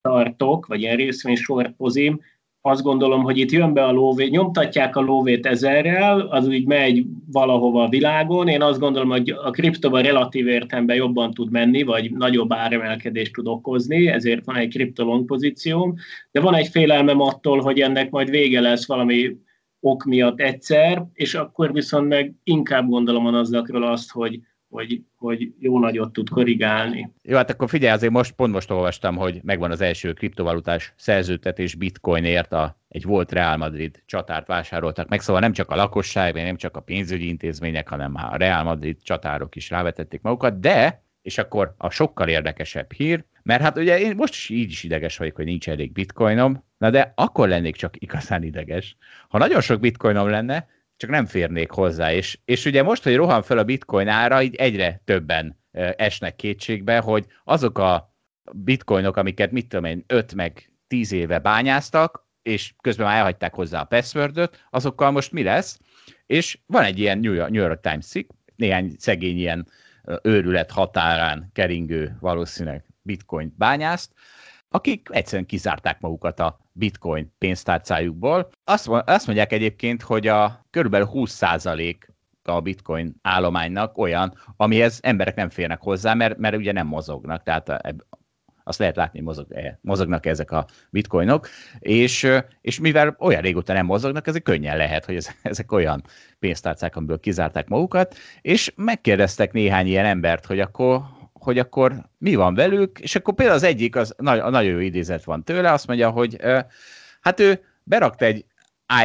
tartok, vagy ilyen részvény sorpozim, azt gondolom, hogy itt jön be a lóvé, nyomtatják a lóvét ezerrel, az úgy megy valahova a világon. Én azt gondolom, hogy a kriptóban relatív értelemben jobban tud menni, vagy nagyobb áremelkedést tud okozni, ezért van egy kriptolong pozícióm, de van egy félelmem attól, hogy ennek majd vége lesz valami ok miatt egyszer, és akkor viszont meg inkább gondolom a azt, hogy hogy, hogy jó nagyot tud korrigálni. Jó, hát akkor figyelj, azért most pont most olvastam, hogy megvan az első kriptovalutás szerződtetés bitcoinért, a, egy volt Real Madrid csatárt vásároltak meg, szóval nem csak a lakosság, nem csak a pénzügyi intézmények, hanem a Real Madrid csatárok is rávetették magukat, de, és akkor a sokkal érdekesebb hír, mert hát ugye én most is így is ideges vagyok, hogy nincs elég bitcoinom, na de akkor lennék csak igazán ideges. Ha nagyon sok bitcoinom lenne, csak nem férnék hozzá. És, és ugye most, hogy rohan fel a bitcoin ára, így egyre többen esnek kétségbe, hogy azok a bitcoinok, amiket mit tudom én, 5 meg 10 éve bányáztak, és közben már elhagyták hozzá a password azokkal most mi lesz? És van egy ilyen New York, New York Times cikk, néhány szegény ilyen őrület határán keringő valószínűleg bitcoin bányászt, akik egyszerűen kizárták magukat a bitcoin pénztárcájukból. Azt, azt mondják egyébként, hogy a körülbelül 20% a bitcoin állománynak olyan, amihez emberek nem férnek hozzá, mert, mert ugye nem mozognak, tehát azt lehet látni, mozog, mozognak ezek a bitcoinok, és, és mivel olyan régóta nem mozognak, ezek könnyen lehet, hogy ezek olyan pénztárcák, amiből kizárták magukat, és megkérdeztek néhány ilyen embert, hogy akkor hogy akkor mi van velük, és akkor például az egyik, az nagyon jó idézet van tőle, azt mondja, hogy hát ő berakta egy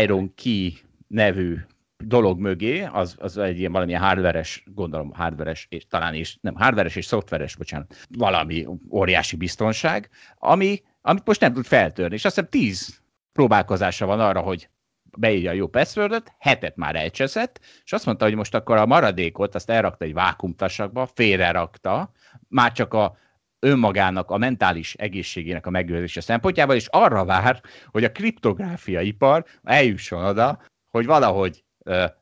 Iron Key nevű dolog mögé, az, az egy ilyen valamilyen hardveres, gondolom hardveres, és talán is, nem, hardveres és szoftveres, bocsánat, valami óriási biztonság, ami, amit most nem tud feltörni. És azt hiszem tíz próbálkozása van arra, hogy beírja a jó passwordot, hetet már elcseszett, és azt mondta, hogy most akkor a maradékot, azt elrakta egy vákumtasakba, félrerakta, már csak a önmagának, a mentális egészségének a megőrzése szempontjából, és arra vár, hogy a kriptográfia ipar eljusson oda, hogy valahogy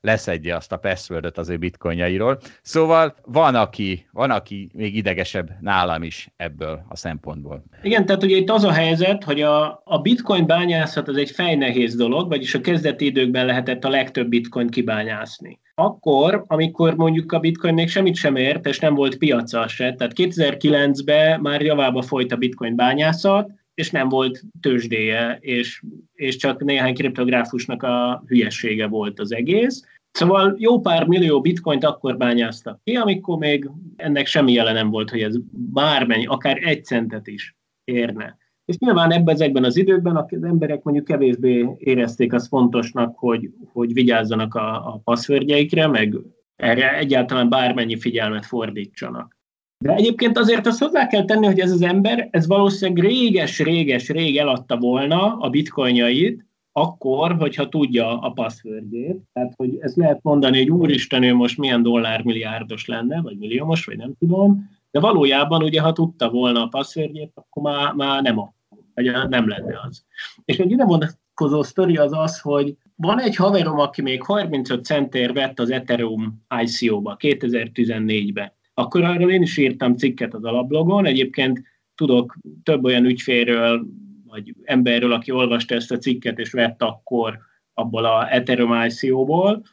leszedje azt a passwordot az ő bitcoinjairól. Szóval van aki, van, aki még idegesebb nálam is ebből a szempontból. Igen, tehát ugye itt az a helyzet, hogy a, a bitcoin bányászat az egy fejnehéz dolog, vagyis a kezdeti időkben lehetett a legtöbb bitcoin kibányászni. Akkor, amikor mondjuk a bitcoin még semmit sem ért, és nem volt piaca se, tehát 2009-ben már javába folyt a bitcoin bányászat, és nem volt tőzsdéje, és, és csak néhány kriptográfusnak a hülyessége volt az egész. Szóval jó pár millió bitcoint akkor bányáztak ki, amikor még ennek semmi jele nem volt, hogy ez bármennyi, akár egy centet is érne. És nyilván ebben ezekben az időkben az emberek mondjuk kevésbé érezték azt fontosnak, hogy, hogy vigyázzanak a, a passzvörgyeikre, meg erre egyáltalán bármennyi figyelmet fordítsanak. De egyébként azért azt hozzá kell tenni, hogy ez az ember, ez valószínűleg réges-réges-rég eladta volna a bitcoinjait, akkor, hogyha tudja a passzvördjét. Tehát, hogy ezt lehet mondani, hogy úristen, ő most milyen dollármilliárdos lenne, vagy milliómos, vagy nem tudom, de valójában ugye, ha tudta volna a passzvördjét, akkor már, már nem, a, vagy nem lenne az. És egy ide vonatkozó sztori az az, hogy van egy haverom, aki még 35 centért vett az Ethereum ICO-ba 2014-ben akkor arról én is írtam cikket az alablogon. Egyébként tudok több olyan ügyférről, vagy emberről, aki olvasta ezt a cikket és vett akkor abból a Ethereum ICO-ból.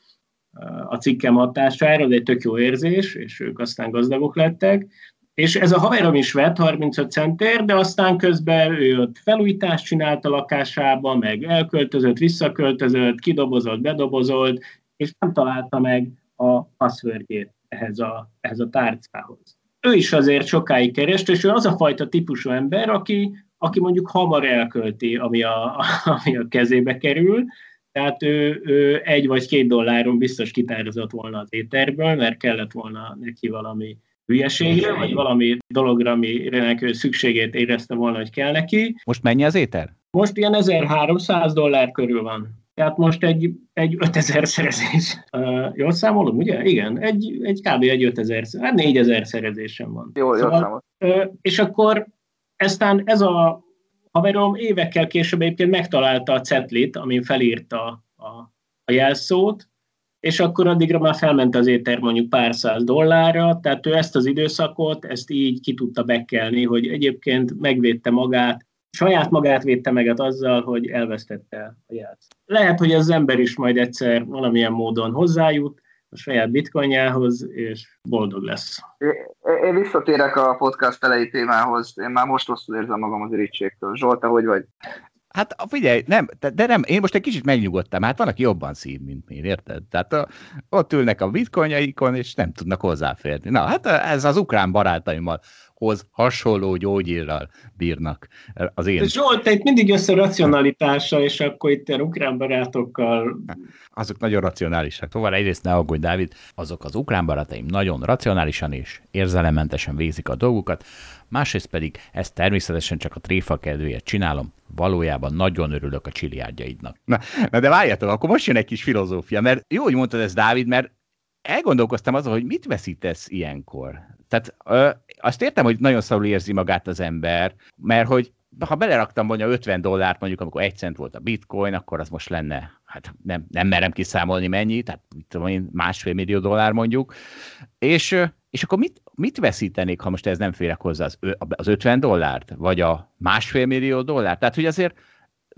a cikkem hatására, de egy tök jó érzés, és ők aztán gazdagok lettek. És ez a haverom is vett 35 centért, de aztán közben ő ott felújítást csinált a lakásában, meg elköltözött, visszaköltözött, kidobozott, bedobozolt, és nem találta meg a passwordjét ehhez a, ehhez a tárcához. Ő is azért sokáig kerest, és ő az a fajta típusú ember, aki, aki mondjuk hamar elkölti, ami a, ami a kezébe kerül, tehát ő, ő egy vagy két dolláron biztos kitározott volna az éterből, mert kellett volna neki valami hülyeségre, vagy valami dologra, amire ő szükségét érezte volna, hogy kell neki. Most mennyi az éter? Most ilyen 1300 dollár körül van. Tehát most egy, egy 5000 szerezés. Uh, jól számolom, ugye? Igen, egy, egy kb. egy 5000, hát 4000 szerezésem van. Jól, szóval, jól uh, És akkor eztán ez a haverom évekkel később egyébként megtalálta a cetlit, amin felírta a, a jelszót, és akkor addigra már felment az éter mondjuk pár száz dollárra, tehát ő ezt az időszakot, ezt így ki tudta bekelni, hogy egyébként megvédte magát, saját magát védte meg azzal, hogy elvesztette a jelszót. Lehet, hogy az ember is majd egyszer valamilyen módon hozzájut, a saját bitcoinjához, és boldog lesz. Én visszatérek a podcast elejé témához. Én már most rosszul érzem magam az irítségtől. Zsolta, hogy vagy? Hát figyelj, nem, de nem, én most egy kicsit megnyugodtam, hát van, aki jobban szív, mint én, érted? Tehát a, ott ülnek a bitcoinjaikon, és nem tudnak hozzáférni. Na, hát ez az ukrán barátaimmal hoz hasonló gyógyírral bírnak az én. Zsolt, te itt mindig össze racionalitással, és akkor itt ilyen ukrán barátokkal... Azok nagyon racionálisak. Szóval egyrészt ne aggódj, Dávid, azok az ukrán barátaim nagyon racionálisan és érzelemmentesen végzik a dolgukat, másrészt pedig ezt természetesen csak a tréfa kedvéért csinálom, valójában nagyon örülök a csiliádjaidnak. Na, na de várjatok, akkor most jön egy kis filozófia, mert jó, hogy mondtad ezt, Dávid, mert elgondolkoztam azon, hogy mit veszítesz ilyenkor. Tehát ö, azt értem, hogy nagyon szarul érzi magát az ember, mert hogy ha beleraktam volna 50 dollárt, mondjuk amikor egy cent volt a bitcoin, akkor az most lenne, hát nem, nem merem kiszámolni mennyi, tehát mit tudom én, másfél millió dollár mondjuk, és, és akkor mit, mit veszítenék, ha most ez nem férek hozzá az, az 50 dollárt, vagy a másfél millió dollárt? Tehát, hogy azért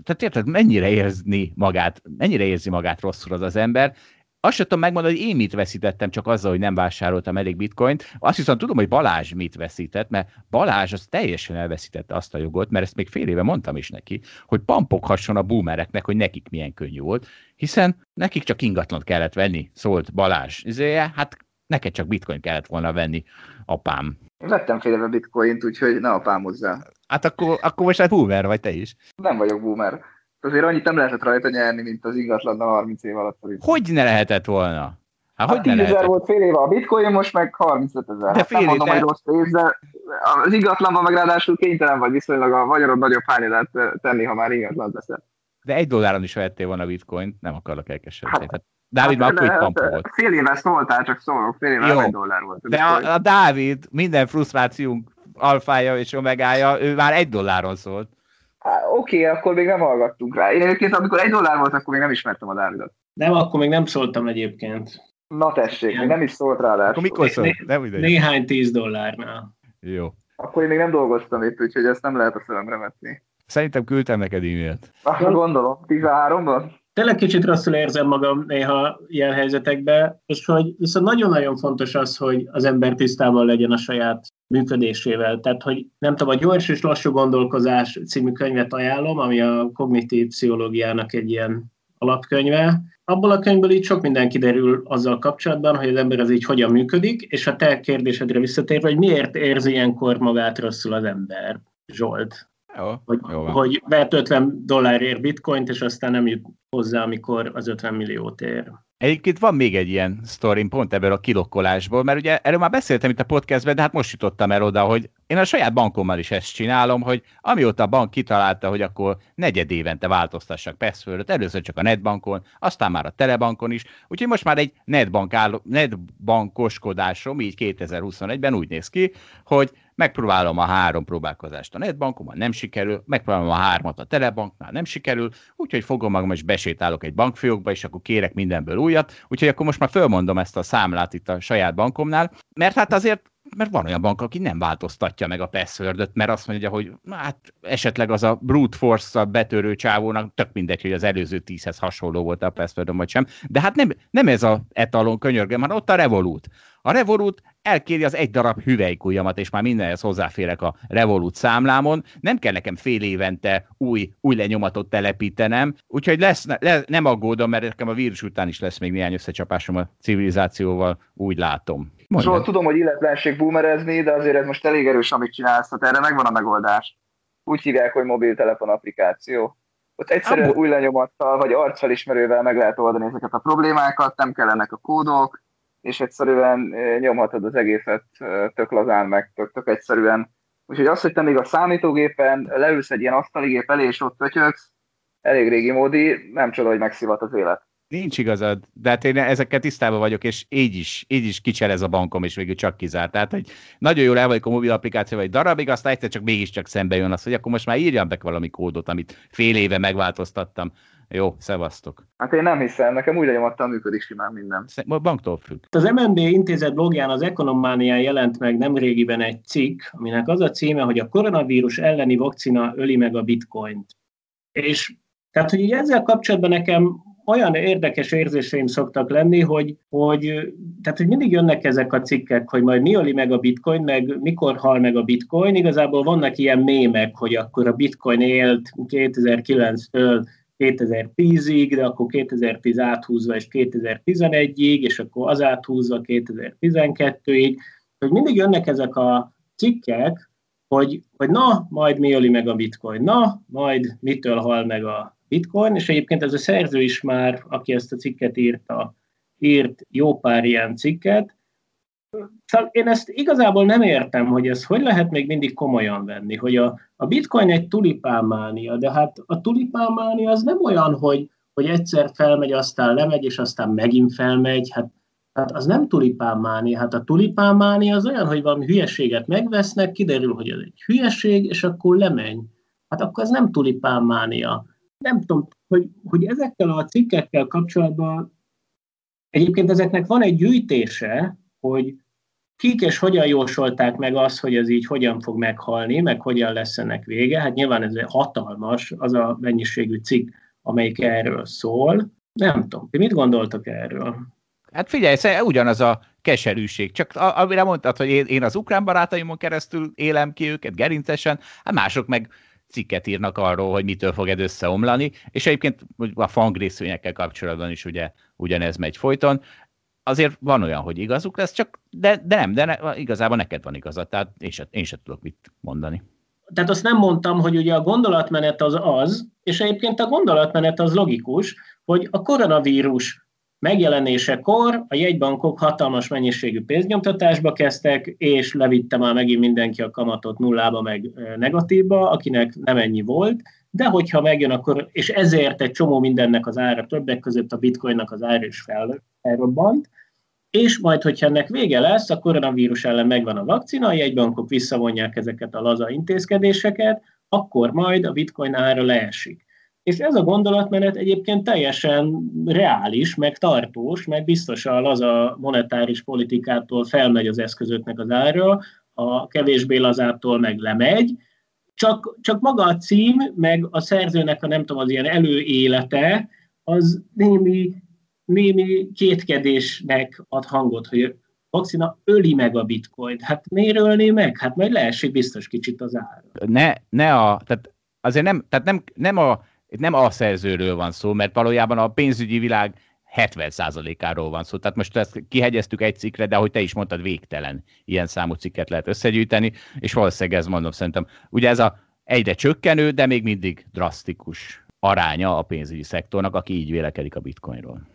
tehát érted, mennyire érzni magát, mennyire érzi magát rosszul az az ember, azt sem tudom megmondani, hogy én mit veszítettem csak azzal, hogy nem vásároltam elég bitcoint. Azt viszont tudom, hogy Balázs mit veszített, mert Balázs az teljesen elveszítette azt a jogot, mert ezt még fél éve mondtam is neki, hogy pampoghasson a boomereknek, hogy nekik milyen könnyű volt, hiszen nekik csak ingatlant kellett venni, szólt Balázs. Izéje, hát neked csak bitcoin kellett volna venni, apám. Vettem fél éve bitcoint, úgyhogy ne apám hozzá. Hát akkor, akkor most egy boomer vagy te is. Nem vagyok boomer azért annyit nem lehetett rajta nyerni, mint az ingatlan a 30 év alatt. Hogy ne lehetett volna? Hát, hát 10 ezer volt fél éve a bitcoin, most meg 35 ezer. Hát nem mondom, hogy rossz pénz, de az ingatlanban meg ráadásul kénytelen vagy viszonylag a magyarod nagyobb hányadát tenni, ha már ingatlan veszel. De egy dolláron is vettél volna a bitcoin, nem akarok elkeseredni. Hát, Dávid hát, már akkor volt. Fél éve szóltál, csak szólok, fél éve egy dollár volt. A de a, a, Dávid minden frusztrációnk alfája és omegája, ő már egy dolláron szólt. Oké, okay, akkor még nem hallgattunk rá. Én egyébként, amikor egy dollár volt, akkor még nem ismertem a Dávidot. Nem, akkor még nem szóltam egyébként. Na tessék, még nem is szólt rá. Akkor mikor szólt? Nem né- néhány tíz dollárnál. Jó. Akkor én még nem dolgoztam itt, úgyhogy ezt nem lehet a szememre vetni. Szerintem küldtem neked e-mailt. Ah, gondolom. 13-ban? Tényleg kicsit rosszul érzem magam néha ilyen helyzetekben, és hogy viszont nagyon-nagyon fontos az, hogy az ember tisztában legyen a saját működésével. Tehát, hogy nem tudom, a Gyors és Lassú Gondolkozás című könyvet ajánlom, ami a kognitív pszichológiának egy ilyen alapkönyve. Abból a könyvből így sok minden kiderül azzal kapcsolatban, hogy az ember az így hogyan működik, és a te kérdésedre visszatérve, hogy miért érzi ilyenkor magát rosszul az ember, Zsolt. Jó, hogy, jó hogy vett 50 dollárért bitcoint, és aztán nem jut hozzá, amikor az 50 milliót ér. Egyébként van még egy ilyen sztorim pont ebből a kilokkolásból, mert ugye erről már beszéltem itt a podcastben, de hát most jutottam el oda, hogy én a saját bankommal is ezt csinálom, hogy amióta a bank kitalálta, hogy akkor negyed évente változtassak passwordot, először csak a netbankon, aztán már a telebankon is, úgyhogy most már egy netbank álló, netbankoskodásom így 2021-ben úgy néz ki, hogy megpróbálom a három próbálkozást a netbankomban, nem sikerül, megpróbálom a hármat a telebanknál, nem sikerül, úgyhogy fogom magam és besétálok egy bankfiókba, és akkor kérek mindenből újat, úgyhogy akkor most már fölmondom ezt a számlát itt a saját bankomnál, mert hát azért mert van olyan bank, aki nem változtatja meg a password mert azt mondja, hogy hát esetleg az a brute force-szal betörő csávónak tök mindegy, hogy az előző tízhez hasonló volt a password vagy sem, de hát nem, nem ez a etalon könyörgöm, hanem ott a Revolut. A Revolut elkéri az egy darab hüvelykujjamat, és már mindenhez hozzáférek a Revolut számlámon. Nem kell nekem fél évente új, új lenyomatot telepítenem, úgyhogy lesz, le, nem aggódom, mert nekem a vírus után is lesz még néhány összecsapásom a civilizációval, úgy látom. Mondja. Szóval tudom, hogy illetlenség boomerezni, de azért ez most elég erős, amit csinálsz, tehát erre megvan a megoldás. Úgy hívják, hogy mobiltelefon applikáció. Ott egyszerűen új lenyomattal vagy arcfelismerővel meg lehet oldani ezeket a problémákat, nem kellenek a kódok, és egyszerűen nyomhatod az egészet tök lazán, meg tök, tök egyszerűen. Úgyhogy az, hogy te még a számítógépen leülsz egy ilyen asztaligép elé, és ott pötyöksz, elég régi módi, nem csoda, hogy megszivat az élet. Nincs igazad, de hát én ezekkel tisztában vagyok, és így is, így is kicsel ez a bankom, és végül csak kizárt. Tehát, hogy nagyon jól el vagyok a mobil applikáció, vagy darabig, aztán egyszer csak mégiscsak szembe jön az, hogy akkor most már írjam be valami kódot, amit fél éve megváltoztattam. Jó, szevasztok. Hát én nem hiszem, nekem úgy lenyomattal működik simán minden. Banktól függ. Az MNB intézet blogján az Ekonománián jelent meg nemrégiben egy cikk, aminek az a címe, hogy a koronavírus elleni vakcina öli meg a bitcoint. És tehát, hogy így ezzel kapcsolatban nekem olyan érdekes érzéseim szoktak lenni, hogy, hogy, tehát, hogy mindig jönnek ezek a cikkek, hogy majd mi öli meg a bitcoin, meg mikor hal meg a bitcoin. Igazából vannak ilyen mémek, hogy akkor a bitcoin élt 2009-től 2010-ig, de akkor 2010 áthúzva és 2011-ig, és akkor az áthúzva 2012-ig, hogy mindig jönnek ezek a cikkek, hogy, hogy na, majd mi öli meg a bitcoin, na, majd mitől hal meg a bitcoin, és egyébként ez a szerző is már, aki ezt a cikket írta, írt jó pár ilyen cikket, Szóval én ezt igazából nem értem, hogy ez hogy lehet még mindig komolyan venni, hogy a, a bitcoin egy tulipánmánia, de hát a tulipánmánia az nem olyan, hogy, hogy egyszer felmegy, aztán lemegy, és aztán megint felmegy, hát, hát az nem tulipánmánia, hát a tulipánmánia az olyan, hogy valami hülyeséget megvesznek, kiderül, hogy ez egy hülyeség, és akkor lemegy. Hát akkor ez nem tulipánmánia. Nem tudom, hogy, hogy ezekkel a cikkekkel kapcsolatban egyébként ezeknek van egy gyűjtése, hogy kik és hogyan jósolták meg azt, hogy ez így hogyan fog meghalni, meg hogyan lesz ennek vége. Hát nyilván ez hatalmas, az a mennyiségű cikk, amelyik erről szól. Nem tudom, ti mit gondoltok erről? Hát figyelj, ugyanaz a keserűség. Csak amire mondtad, hogy én, én az ukrán barátaimon keresztül élem ki őket gerincesen, hát mások meg cikket írnak arról, hogy mitől fog ez összeomlani, és egyébként a fangrészvényekkel kapcsolatban is ugye ugyanez megy folyton azért van olyan, hogy igazuk lesz, csak de, de nem, de ne, igazából neked van igazad, tehát én sem, én sem tudok mit mondani. Tehát azt nem mondtam, hogy ugye a gondolatmenet az az, és egyébként a gondolatmenet az logikus, hogy a koronavírus megjelenésekor a jegybankok hatalmas mennyiségű pénznyomtatásba kezdtek, és levitte már megint mindenki a kamatot nullába, meg negatívba, akinek nem ennyi volt, de hogyha megjön, akkor, és ezért egy csomó mindennek az ára, többek között a bitcoinnak az ára is fel, felrobbant, és majd, hogyha ennek vége lesz, a koronavírus ellen megvan a vakcina, a jegybankok visszavonják ezeket a laza intézkedéseket, akkor majd a bitcoin ára leesik. És ez a gondolatmenet egyébként teljesen reális, meg tartós, meg biztos a laza monetáris politikától felmegy az eszközöknek az ára, a kevésbé lazától meg lemegy, csak, csak maga a cím, meg a szerzőnek a nem tudom, az ilyen előélete, az némi, némi kétkedésnek ad hangot, hogy vakcina öli meg a bitcoin. Hát miért ölné meg? Hát majd leesik biztos kicsit az ár. Ne, ne a, tehát azért nem, tehát nem, nem a nem a szerzőről van szó, mert valójában a pénzügyi világ 70%-áról van szó. Tehát most ezt kihegyeztük egy cikkre, de ahogy te is mondtad, végtelen ilyen számú cikket lehet összegyűjteni, és valószínűleg ez mondom szerintem. Ugye ez a egyre csökkenő, de még mindig drasztikus aránya a pénzügyi szektornak, aki így vélekedik a bitcoinról.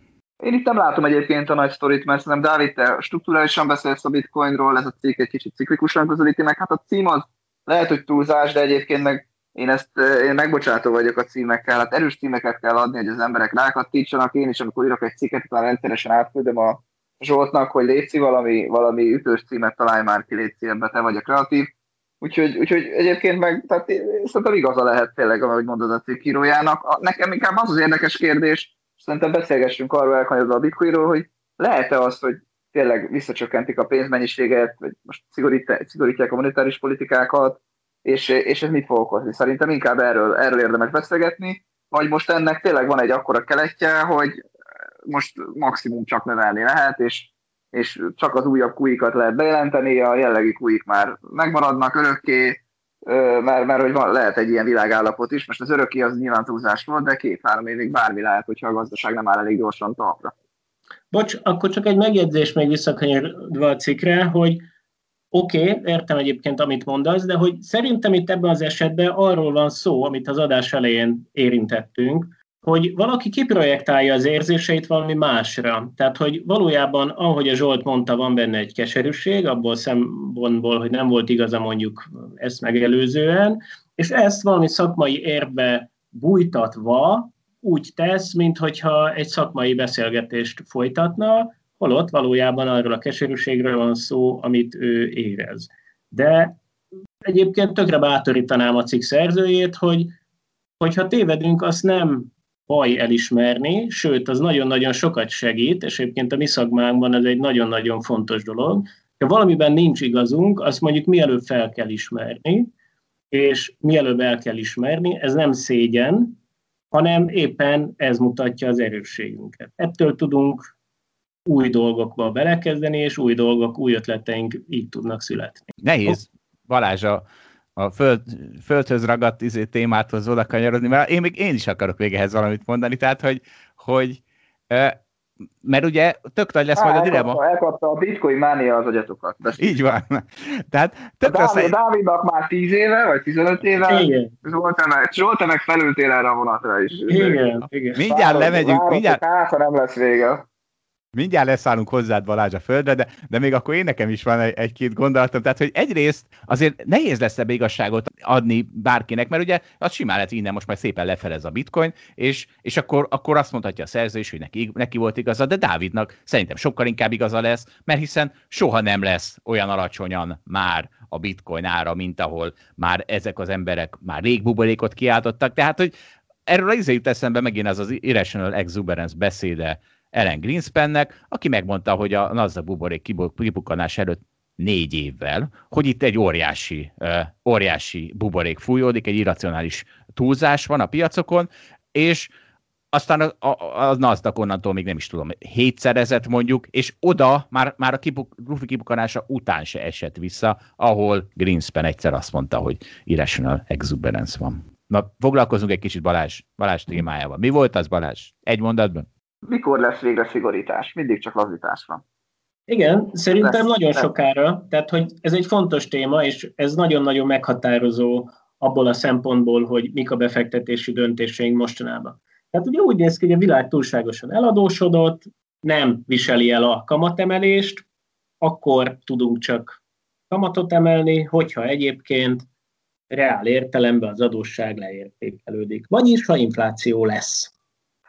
Én itt nem látom egyébként a nagy sztorit, mert szerintem Dávid, te strukturálisan beszélsz a bitcoinról, ez a cikk egy kicsit ciklikusan közelíti meg, hát a cím az lehet, hogy túlzás, de egyébként meg én ezt én megbocsátó vagyok a címekkel, hát erős címeket kell adni, hogy az emberek rákattítsanak. Én is, amikor írok egy cikket, utána rendszeresen átküldöm a Zsoltnak, hogy létszi valami, valami ütős címet, találj már ki, létszi ebbe, te vagy a kreatív. Úgyhogy, úgyhogy egyébként meg, tehát szerintem igaza lehet tényleg, ahogy mondod a cikkírójának. Nekem inkább az az érdekes kérdés, szerintem beszélgessünk arról elkanyodva a bitcoinról, hogy lehet-e az, hogy tényleg visszacsökkentik a pénzmennyiséget, vagy most szigorítják a monetáris politikákat, és, és ez mit fog okozni? Szerintem inkább erről, erről érdemes beszélgetni, vagy most ennek tényleg van egy akkora keletje, hogy most maximum csak növelni lehet, és, és csak az újabb kuikat lehet bejelenteni, a jellegi kuik már megmaradnak örökké, mert, mert hogy van, lehet egy ilyen világállapot is. Most az örökké az nyilván túlzás volt, de két-három évig bármi lehet, hogyha a gazdaság nem áll elég gyorsan talpra. Bocs, akkor csak egy megjegyzés még visszakanyarodva a cikkre, hogy oké, okay, értem egyébként, amit mondasz, de hogy szerintem itt ebben az esetben arról van szó, amit az adás elején érintettünk, hogy valaki kiprojektálja az érzéseit valami másra. Tehát, hogy valójában, ahogy a Zsolt mondta, van benne egy keserűség, abból szempontból, hogy nem volt igaza mondjuk ezt megelőzően, és ezt valami szakmai érbe bújtatva úgy tesz, mintha egy szakmai beszélgetést folytatna, holott valójában arról a keserűségről van szó, amit ő érez. De egyébként tökre bátorítanám a cikk szerzőjét, hogy hogyha tévedünk, azt nem baj elismerni, sőt, az nagyon-nagyon sokat segít, és egyébként a mi szakmánkban ez egy nagyon-nagyon fontos dolog. Ha valamiben nincs igazunk, azt mondjuk mielőbb fel kell ismerni, és mielőbb el kell ismerni, ez nem szégyen, hanem éppen ez mutatja az erősségünket. Ettől tudunk új dolgokba belekezdeni, és új dolgok, új ötleteink így tudnak születni. Nehéz, Balázs, a, a föld, földhöz ragadt izé, témáthoz oda kanyarodni, mert én még én is akarok végehez valamit mondani, tehát, hogy, hogy mert ugye tök nagy lesz Há, majd a dilemma. Elkapta a bitcoin mánia az agyatokat. De Így van. Tehát tök Dávid, lesz... Dávidnak már 10 éve, vagy 15 éve, igen. Meg, Zsolta meg felültél erre a vonatra is. Igen, igen. Mindjárt lemegyünk, mindjárt... Hát, nem lesz vége mindjárt leszállunk hozzád Balázs a földre, de, de még akkor én nekem is van egy-két gondolatom. Tehát, hogy egyrészt azért nehéz lesz ebbe igazságot adni bárkinek, mert ugye az simán lehet innen most már szépen lefelez a bitcoin, és, és akkor, akkor azt mondhatja a szerző is, hogy neki, neki volt igaza, de Dávidnak szerintem sokkal inkább igaza lesz, mert hiszen soha nem lesz olyan alacsonyan már a bitcoin ára, mint ahol már ezek az emberek már rég buborékot kiáltottak. Tehát, hogy erről az jut eszembe megint az az irrational exuberance beszéde ellen Greenspannek, aki megmondta, hogy a Nasdaq buborék kibukkanás előtt négy évvel, hogy itt egy óriási, óriási buborék fújódik, egy irracionális túlzás van a piacokon, és aztán a, a, a Nasdaq onnantól még nem is tudom, hétszerezett mondjuk, és oda már, már a kibuk, Rufi kibukkanása után se esett vissza, ahol Greenspan egyszer azt mondta, hogy irrational exuberance van. Na, foglalkozunk egy kicsit Balázs, Balázs témájával. Mi volt az, Balázs? Egy mondatban? Mikor lesz végre szigorítás? Mindig csak lazítás van. Igen, szerintem lesz, nagyon lesz. sokára, tehát hogy ez egy fontos téma, és ez nagyon-nagyon meghatározó abból a szempontból, hogy mik a befektetési döntéseink mostanában. Tehát ugye úgy néz ki, hogy a világ túlságosan eladósodott, nem viseli el a kamatemelést, akkor tudunk csak kamatot emelni, hogyha egyébként reál értelemben az adósság leértékelődik. Vagyis, ha infláció lesz.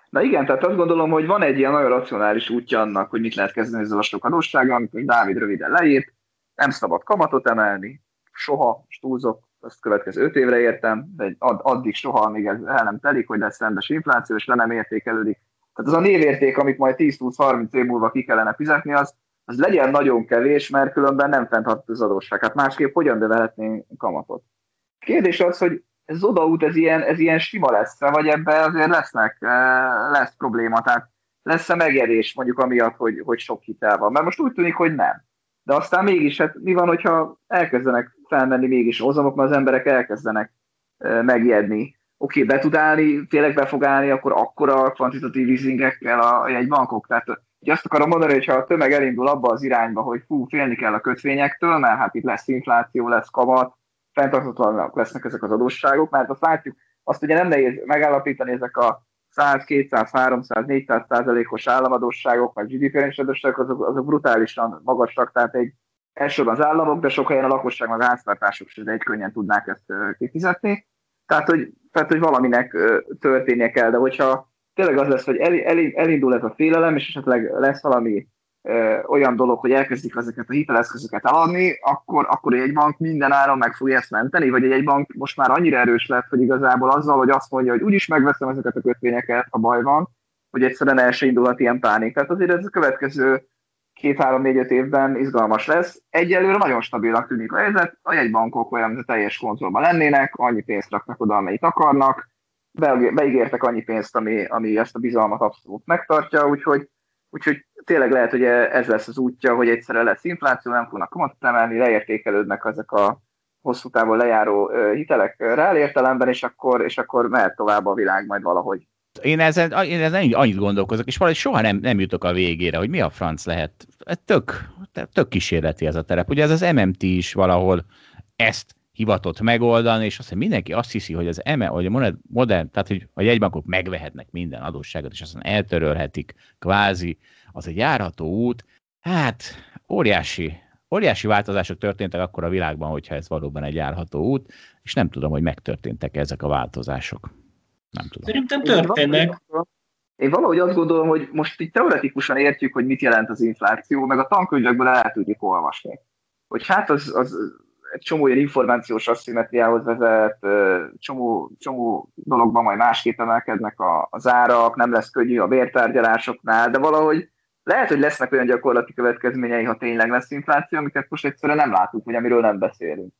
Na igen, tehát azt gondolom, hogy van egy ilyen nagyon racionális útja annak, hogy mit lehet kezdeni ezzel a sok adóssággal, amikor Dávid röviden leírt, nem szabad kamatot emelni, soha, túlzok, azt következő öt évre értem, de addig soha, amíg ez el nem telik, hogy lesz rendes infláció, és le nem értékelődik. Tehát az a névérték, amit majd 10-20-30 év múlva ki kellene fizetni, az, az legyen nagyon kevés, mert különben nem fenntartható az adósság. Hát másképp hogyan bevehetnénk kamatot? Kérdés az, hogy ez odaút, ez ilyen, ez ilyen sima lesz, vagy ebbe azért lesznek, eh, lesz probléma, tehát lesz-e megerés mondjuk amiatt, hogy, hogy sok hitel van, mert most úgy tűnik, hogy nem. De aztán mégis, hát mi van, hogyha elkezdenek felmenni mégis hozamok, mert az emberek elkezdenek eh, megijedni. Oké, okay, be tud állni, tényleg be fog állni, akkor akkora kvantitatív easingekkel a jegybankok. Tehát ugye azt akarom mondani, hogy ha a tömeg elindul abba az irányba, hogy fú, félni kell a kötvényektől, mert hát itt lesz infláció, lesz kamat, fenntarthatóanak lesznek ezek az adósságok, mert azt látjuk, azt ugye nem nehéz megállapítani ezek a 100, 200, 300, 400 százalékos államadósságok, meg GDP-es adósságok, azok, azok brutálisan magasak, tehát egy elsősorban az államok, de sok helyen a lakosság, meg a háztartások is egy könnyen tudnák ezt kifizetni. Tehát hogy, tehát, hogy valaminek történnie kell, de hogyha tényleg az lesz, hogy el, el, elindul ez a félelem, és esetleg lesz valami olyan dolog, hogy elkezdik ezeket a hiteleszközöket eladni, akkor, akkor egy bank minden áron meg fogja ezt menteni, vagy egy bank most már annyira erős lett, hogy igazából azzal, hogy azt mondja, hogy úgyis megveszem ezeket a kötvényeket, ha baj van, hogy egyszerűen el se indulhat ilyen pánik. Tehát azért ez a következő két-három-négy-öt évben izgalmas lesz. Egyelőre nagyon stabilak tűnik a helyzet, a jegybankok olyan, hogy teljes kontrollban lennének, annyi pénzt raknak oda, amennyit akarnak, beígértek annyi pénzt, ami, ami ezt a bizalmat abszolút megtartja, úgyhogy, úgyhogy tényleg lehet, hogy ez lesz az útja, hogy egyszerre lesz infláció, nem fognak kamatot emelni, leértékelődnek ezek a hosszú távon lejáró hitelek reál és akkor, és akkor mehet tovább a világ majd valahogy. Én ezen, én ezen annyit gondolkozok, és valahogy soha nem, nem jutok a végére, hogy mi a franc lehet. Tök, tök kísérleti ez a terep. Ugye ez az MMT is valahol ezt hivatott megoldani, és azt, hogy mindenki azt hiszi, hogy az eme, hogy a modern, tehát hogy a jegybankok megvehetnek minden adósságot, és aztán eltörölhetik, kvázi, az egy járható út. Hát, óriási, óriási változások történtek akkor a világban, hogyha ez valóban egy járható út, és nem tudom, hogy megtörténtek ezek a változások. Nem tudom. Szerintem történnek. Én valahogy azt gondolom, hogy most itt teoretikusan értjük, hogy mit jelent az infláció, meg a tankönyvekből el tudjuk olvasni. Hogy hát az, az csomó ilyen információs asszimetriához vezet, csomó, csomó dologban majd másképp emelkednek a, az árak, nem lesz könnyű a bértárgyalásoknál, de valahogy lehet, hogy lesznek olyan gyakorlati következményei, ha tényleg lesz infláció, amiket most egyszerűen nem látunk, vagy amiről nem beszélünk.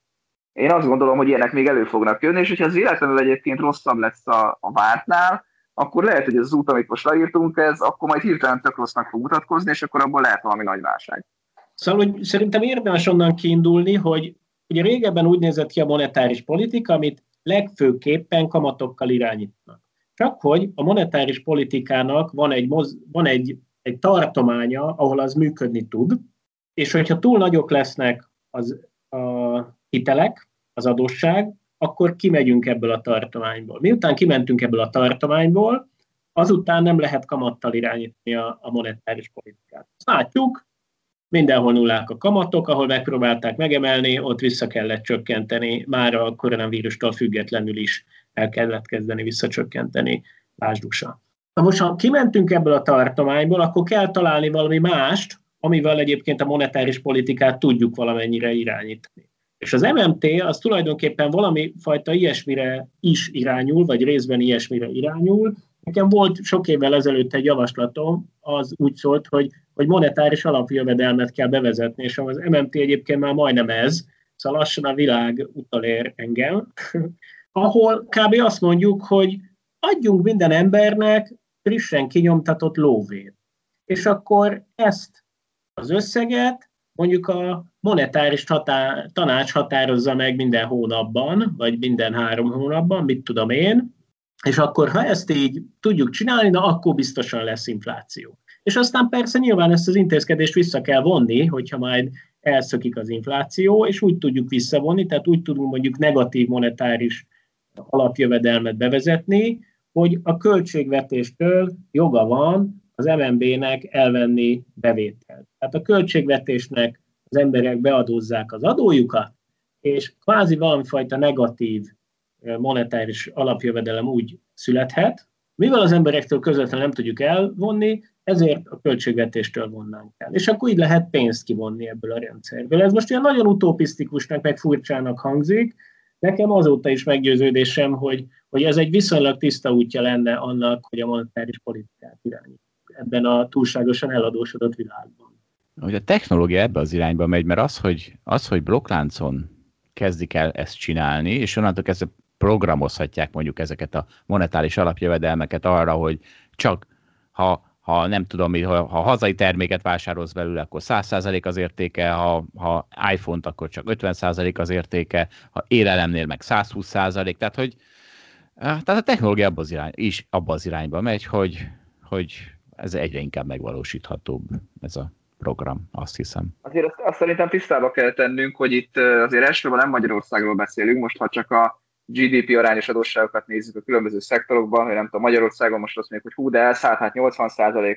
Én azt gondolom, hogy ilyenek még elő fognak jönni, és hogyha az véletlenül egyébként rosszabb lesz a, a vártnál, akkor lehet, hogy az út, amit most leírtunk, ez akkor majd hirtelen tök rossznak fog mutatkozni, és akkor abból lehet valami nagy válság. Szóval hogy szerintem érdemes onnan kiindulni, hogy ugye régebben úgy nézett ki a monetáris politika, amit legfőképpen kamatokkal irányítanak. Csak hogy a monetáris politikának van egy, moz, van egy, egy tartománya, ahol az működni tud, és hogyha túl nagyok lesznek az a hitelek, az adósság, akkor kimegyünk ebből a tartományból. Miután kimentünk ebből a tartományból, azután nem lehet kamattal irányítani a, a monetáris politikát. Azt látjuk, mindenhol nullák a kamatok, ahol megpróbálták megemelni, ott vissza kellett csökkenteni, már a koronavírustól függetlenül is el kellett kezdeni visszacsökkenteni, lásd Na most, ha kimentünk ebből a tartományból, akkor kell találni valami mást, amivel egyébként a monetáris politikát tudjuk valamennyire irányítani. És az MMT az tulajdonképpen valami fajta ilyesmire is irányul, vagy részben ilyesmire irányul. Nekem volt sok évvel ezelőtt egy javaslatom, az úgy szólt, hogy, hogy monetáris alapjövedelmet kell bevezetni, és az MMT egyébként már majdnem ez, szóval lassan a világ utalér engem, ahol kb. azt mondjuk, hogy adjunk minden embernek frissen kinyomtatott lóvét. És akkor ezt az összeget mondjuk a monetáris határ, tanács határozza meg minden hónapban, vagy minden három hónapban, mit tudom én, és akkor, ha ezt így tudjuk csinálni, na akkor biztosan lesz infláció. És aztán persze nyilván ezt az intézkedést vissza kell vonni, hogyha majd elszökik az infláció, és úgy tudjuk visszavonni, tehát úgy tudunk mondjuk negatív monetáris alapjövedelmet bevezetni, hogy a költségvetéstől joga van az MNB-nek elvenni bevételt. Tehát a költségvetésnek az emberek beadózzák az adójukat, és kvázi valamifajta negatív monetáris alapjövedelem úgy születhet, mivel az emberektől közvetlenül nem tudjuk elvonni, ezért a költségvetéstől vonnánk el. És akkor így lehet pénzt kivonni ebből a rendszerből. Ez most ilyen nagyon utopisztikusnak, meg furcsának hangzik, Nekem azóta is meggyőződésem, hogy, hogy ez egy viszonylag tiszta útja lenne annak, hogy a monetáris politikát irányít ebben a túlságosan eladósodott világban. Hogy a technológia ebbe az irányba megy, mert az, hogy, az, hogy blokkláncon kezdik el ezt csinálni, és onnantól kezdve programozhatják mondjuk ezeket a monetáris alapjövedelmeket arra, hogy csak ha, ha nem tudom, ha, ha hazai terméket vásárolsz belőle, akkor 100% az értéke, ha, ha iPhone-t, akkor csak 50% az értéke, ha élelemnél meg 120%, tehát hogy tehát a technológia abba az irány, is abba az irányba megy, hogy, hogy ez egyre inkább megvalósíthatóbb ez a program, azt hiszem. Azért azt, azt szerintem tisztába kell tennünk, hogy itt azért elsősorban nem Magyarországról beszélünk, most ha csak a GDP arányos adósságokat nézzük a különböző szektorokban, hogy nem tudom, Magyarországon most azt mondjuk, hogy hú, de elszállt, hát 80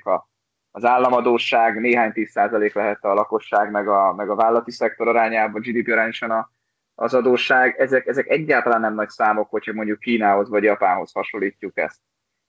a az államadóság, néhány 10% lehet a lakosság, meg a, meg a vállalati szektor arányában, GDP arányosan a, az adósság, ezek, ezek egyáltalán nem nagy számok, hogyha mondjuk Kínához vagy Japánhoz hasonlítjuk ezt.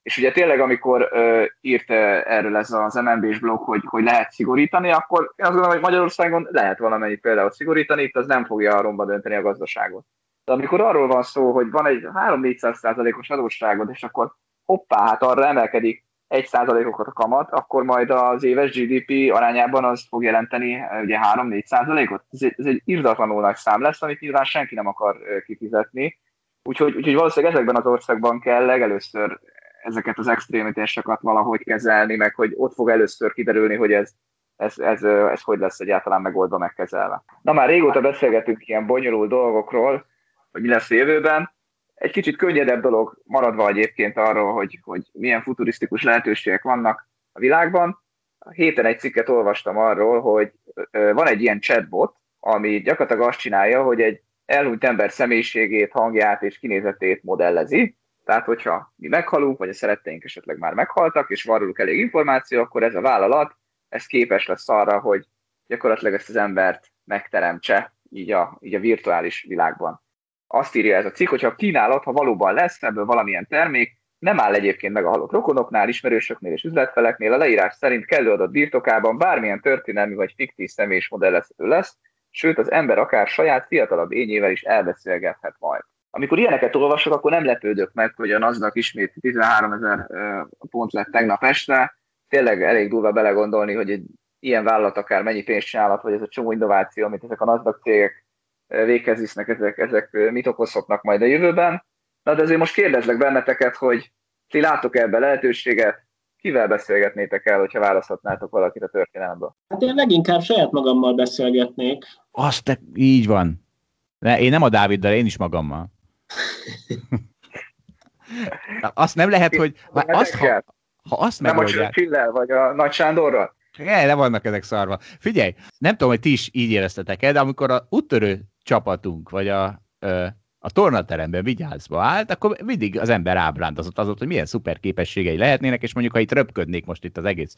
És ugye tényleg, amikor uh, írt erről ez az MNB-s blog, hogy, hogy lehet szigorítani, akkor én azt gondolom, hogy Magyarországon lehet valamennyit például szigorítani, itt az nem fogja romba dönteni a gazdaságot. De amikor arról van szó, hogy van egy 3-400 százalékos adósságod, és akkor hoppá, hát arra emelkedik egy százalékokat a kamat, akkor majd az éves GDP arányában az fog jelenteni ugye 3-4 százalékot. Ez egy, ez egy irdatlanul nagy szám lesz, amit nyilván senki nem akar kifizetni. Úgyhogy, úgyhogy valószínűleg ezekben az országban kell legelőször ezeket az extrémitásokat valahogy kezelni, meg hogy ott fog először kiderülni, hogy ez, ez, ez, ez hogy lesz egyáltalán megoldva, megkezelve. Na már régóta beszélgetünk ilyen bonyolult dolgokról, hogy mi lesz a jövőben. Egy kicsit könnyedebb dolog maradva egyébként arról, hogy, hogy milyen futurisztikus lehetőségek vannak a világban. A héten egy cikket olvastam arról, hogy van egy ilyen chatbot, ami gyakorlatilag azt csinálja, hogy egy elhunyt ember személyiségét, hangját és kinézetét modellezi. Tehát, hogyha mi meghalunk, vagy a szeretteink esetleg már meghaltak, és van róluk elég információ, akkor ez a vállalat ez képes lesz arra, hogy gyakorlatilag ezt az embert megteremtse így a, így a virtuális világban. Azt írja ez a cikk, hogyha a kínálat, ha valóban lesz ebből valamilyen termék, nem áll egyébként meg a halott rokonoknál, ismerősöknél és üzletfeleknél, a leírás szerint kellő adat birtokában bármilyen történelmi vagy fiktív személyis modellezhető lesz, sőt az ember akár saját fiatalabb ényével is elbeszélgethet majd. Amikor ilyeneket olvasok, akkor nem lepődök meg, hogy a NASDAQ ismét 13 ezer pont lett tegnap este, tényleg elég durva belegondolni, hogy egy ilyen vállalat akár mennyi pénzt csinálhat, vagy ez a csomó innováció, amit ezek a NASDAQ cégek véghez visznek, ezek, ezek mit okozhatnak majd a jövőben. Na de azért most kérdezlek benneteket, hogy ti látok ebbe lehetőséget, kivel beszélgetnétek el, hogyha választhatnátok valakit a történelemből? Hát én leginkább saját magammal beszélgetnék. Azt te, így van. Ne, én nem a Dáviddal, én is magammal. azt nem lehet, hogy... Azt, ha, ha azt nem megoldják... a Churchill vagy a Nagy Sándorral? Ja, le vannak ezek szarva. Figyelj, nem tudom, hogy ti is így éreztetek el, de amikor a úttörő csapatunk, vagy a, a tornateremben vigyázva állt, akkor mindig az ember ábrándozott azot, hogy milyen szuper képességei lehetnének, és mondjuk, ha itt röpködnék most itt az egész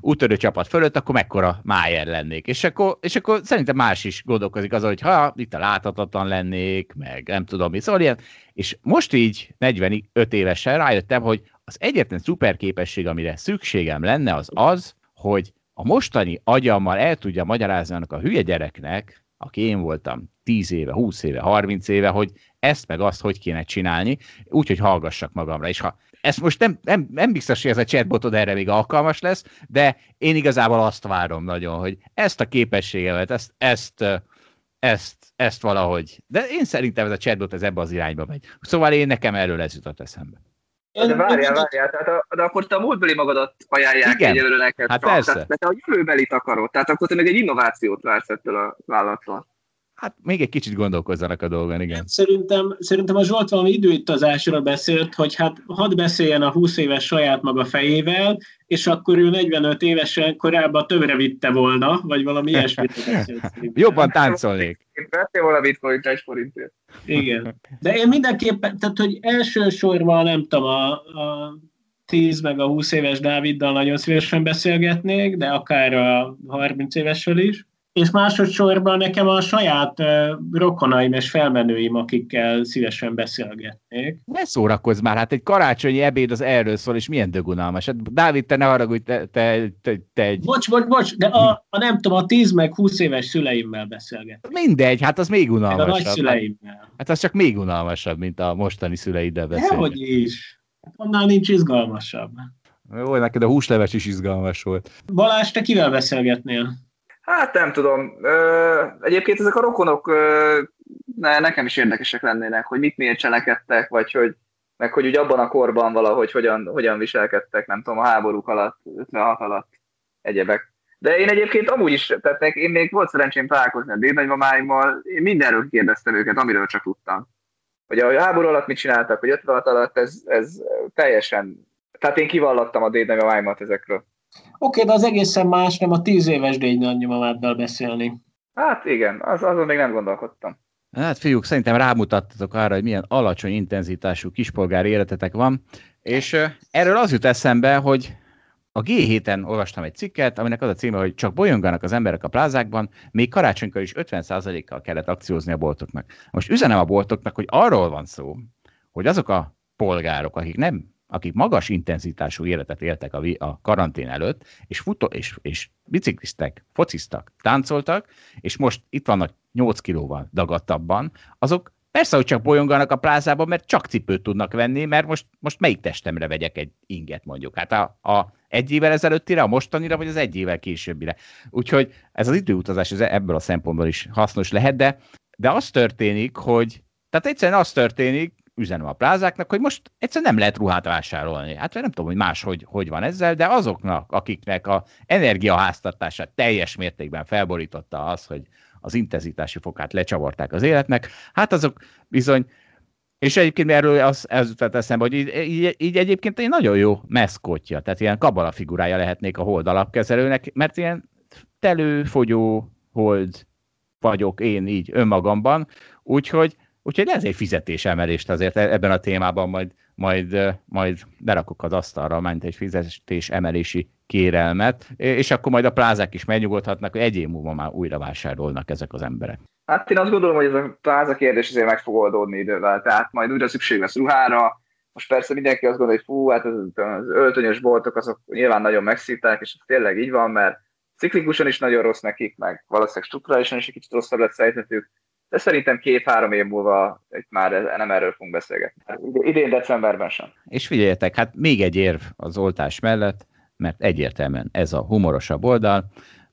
úttörő csapat fölött, akkor mekkora májer lennék. És akkor, és akkor szerintem más is gondolkozik az, hogy ha itt a láthatatlan lennék, meg nem tudom mi, szóval ilyen. És most így 45 évesen rájöttem, hogy az egyetlen szuperképesség, amire szükségem lenne, az az, hogy a mostani agyammal el tudja magyarázni annak a hülye gyereknek, aki én voltam 10 éve, 20 éve, 30 éve, hogy ezt meg azt hogy kéne csinálni, úgyhogy hallgassak magamra. És ha ezt most nem, nem, nem biztos, hogy ez a chatbotod erre még alkalmas lesz, de én igazából azt várom nagyon, hogy ezt a képességemet, ezt, ezt, ezt, ezt valahogy. De én szerintem ez a chatbot ez ebbe az irányba megy. Szóval én nekem erről ez jutott eszembe. De várjál, várjál, tehát a, de akkor te a múltbeli magadat ajánlják Igen. egyelőre neked. Hát persze. Tehát, te a jövőbeli akarod, tehát akkor te még egy innovációt vársz ettől a vállalattól. Hát még egy kicsit gondolkozzanak a dolgon, igen. Szerintem, szerintem a Zsolt valami időutazásról beszélt, hogy hát hadd beszéljen a 20 éves saját maga fejével, és akkor ő 45 évesen korábban többre vitte volna, vagy valami ilyesmit beszélt. Jobban táncolnék. Vettél volna bitcoint egy forintért. Igen. De én mindenképpen, tehát hogy elsősorban nem tudom, a, a 10 meg a 20 éves Dáviddal nagyon szívesen beszélgetnék, de akár a 30 évesről is és másodszorban nekem a saját uh, rokonaim és felmenőim, akikkel szívesen beszélgetnék. Ne szórakozz már, hát egy karácsonyi ebéd az erről szól, és milyen dögunalmas. Hát, Dávid, te ne haragudj, te, te, te, te egy... Bocs, bocs, bocs, de a, a nem tudom, a 10 meg 20 éves szüleimmel beszélget. Mindegy, hát az még unalmasabb. Meg a nagyszüleimmel. Hát az csak még unalmasabb, mint a mostani szüleiddel beszélget. Dehogy is. Hát annál nincs izgalmasabb. Jó, neked a húsleves is izgalmas volt. Balázs, te kivel beszélgetnél? Hát nem tudom. Egyébként ezek a rokonok ne, nekem is érdekesek lennének, hogy mit miért cselekedtek, vagy hogy meg hogy úgy abban a korban valahogy hogyan, hogyan viselkedtek, nem tudom, a háborúk alatt, 56 alatt, egyebek. De én egyébként amúgy is, tehát én még volt szerencsém találkozni a dédnagymamáimmal, én mindenről kérdeztem őket, amiről csak tudtam. Hogy a háború alatt mit csináltak, hogy 56 alatt, ez, ez teljesen, tehát én kivallattam a dédnagymamáimat ezekről. Oké, de az egészen más, nem a tíz éves dény nagymamáddal beszélni. Hát igen, az, azon még nem gondolkodtam. Hát fiúk, szerintem rámutattatok arra, hogy milyen alacsony intenzitású kispolgári életetek van, és erről az jut eszembe, hogy a G7-en olvastam egy cikket, aminek az a címe, hogy csak bolyonganak az emberek a plázákban, még karácsonykor is 50%-kal kellett akciózni a boltoknak. Most üzenem a boltoknak, hogy arról van szó, hogy azok a polgárok, akik nem akik magas intenzitású életet éltek a, a karantén előtt, és, futó, és, és bicikliztek, fociztak, táncoltak, és most itt vannak 8 kilóval dagadtabban, azok Persze, hogy csak bolyonganak a plázában, mert csak cipőt tudnak venni, mert most, most melyik testemre vegyek egy inget mondjuk? Hát a, a egy évvel ezelőttire, a mostanira, vagy az egy évvel későbbire. Úgyhogy ez az időutazás ez ebből a szempontból is hasznos lehet, de, de az történik, hogy tehát egyszerűen az történik, üzenem a plázáknak, hogy most egyszerűen nem lehet ruhát vásárolni. Hát nem tudom, hogy más hogy, hogy van ezzel, de azoknak, akiknek a energiaháztartását teljes mértékben felborította az, hogy az intenzitási fokát lecsavarták az életnek, hát azok bizony és egyébként erről az, ez jutott eszembe, hogy így, így, így, egyébként egy nagyon jó meszkotja, tehát ilyen kabala figurája lehetnék a hold alapkezelőnek, mert ilyen telő, fogyó hold vagyok én így önmagamban, úgyhogy Úgyhogy ez egy fizetésemelést azért e- ebben a témában majd, majd, majd berakok az asztalra, mint egy fizetésemelési kérelmet, és akkor majd a plázák is megnyugodhatnak, hogy egy év múlva már újra vásárolnak ezek az emberek. Hát én azt gondolom, hogy ez a pláza kérdés azért meg fog oldódni idővel, tehát majd újra szükség lesz ruhára, most persze mindenki azt gondolja, hogy fú, hát az öltönyös boltok azok nyilván nagyon megszívták, és ez tényleg így van, mert ciklikusan is nagyon rossz nekik, meg valószínűleg strukturálisan is egy kicsit rosszabb lett szejthetők, de szerintem két-három év múlva itt már nem erről fogunk beszélgetni. Idén decemberben sem. És figyeljetek, hát még egy érv az oltás mellett, mert egyértelműen ez a humorosabb oldal.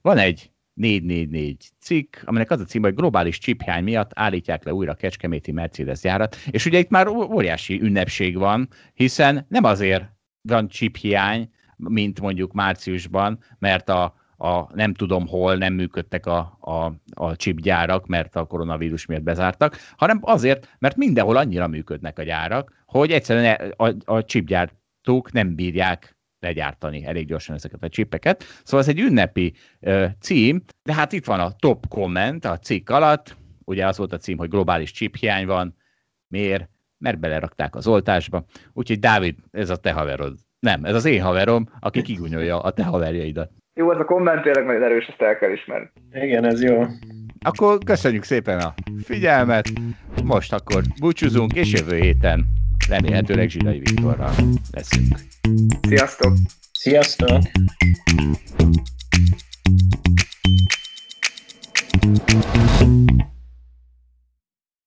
Van egy 444 cikk, aminek az a cím, hogy globális csiphiány miatt állítják le újra a Kecskeméti Mercedes gyárat, és ugye itt már óriási ünnepség van, hiszen nem azért van csiphiány, mint mondjuk márciusban, mert a a nem tudom hol nem működtek a, a, a chipgyárak, mert a koronavírus miatt bezártak, hanem azért, mert mindenhol annyira működnek a gyárak, hogy egyszerűen a, a chipgyártók nem bírják legyártani elég gyorsan ezeket a csipeket. Szóval ez egy ünnepi ö, cím, de hát itt van a top komment a cikk alatt, ugye az volt a cím, hogy globális chiphiány van, miért? Mert belerakták az oltásba. Úgyhogy Dávid, ez a te haverod. Nem, ez az én haverom, aki kigunyolja a te haverjaidat. Jó, ez a komment tényleg nagyon erős, ezt el kell ismerni. Igen, ez jó. Akkor köszönjük szépen a figyelmet, most akkor búcsúzunk, és jövő héten remélhetőleg Zsidai Viktorral leszünk. Sziasztok! Sziasztok! Thank you.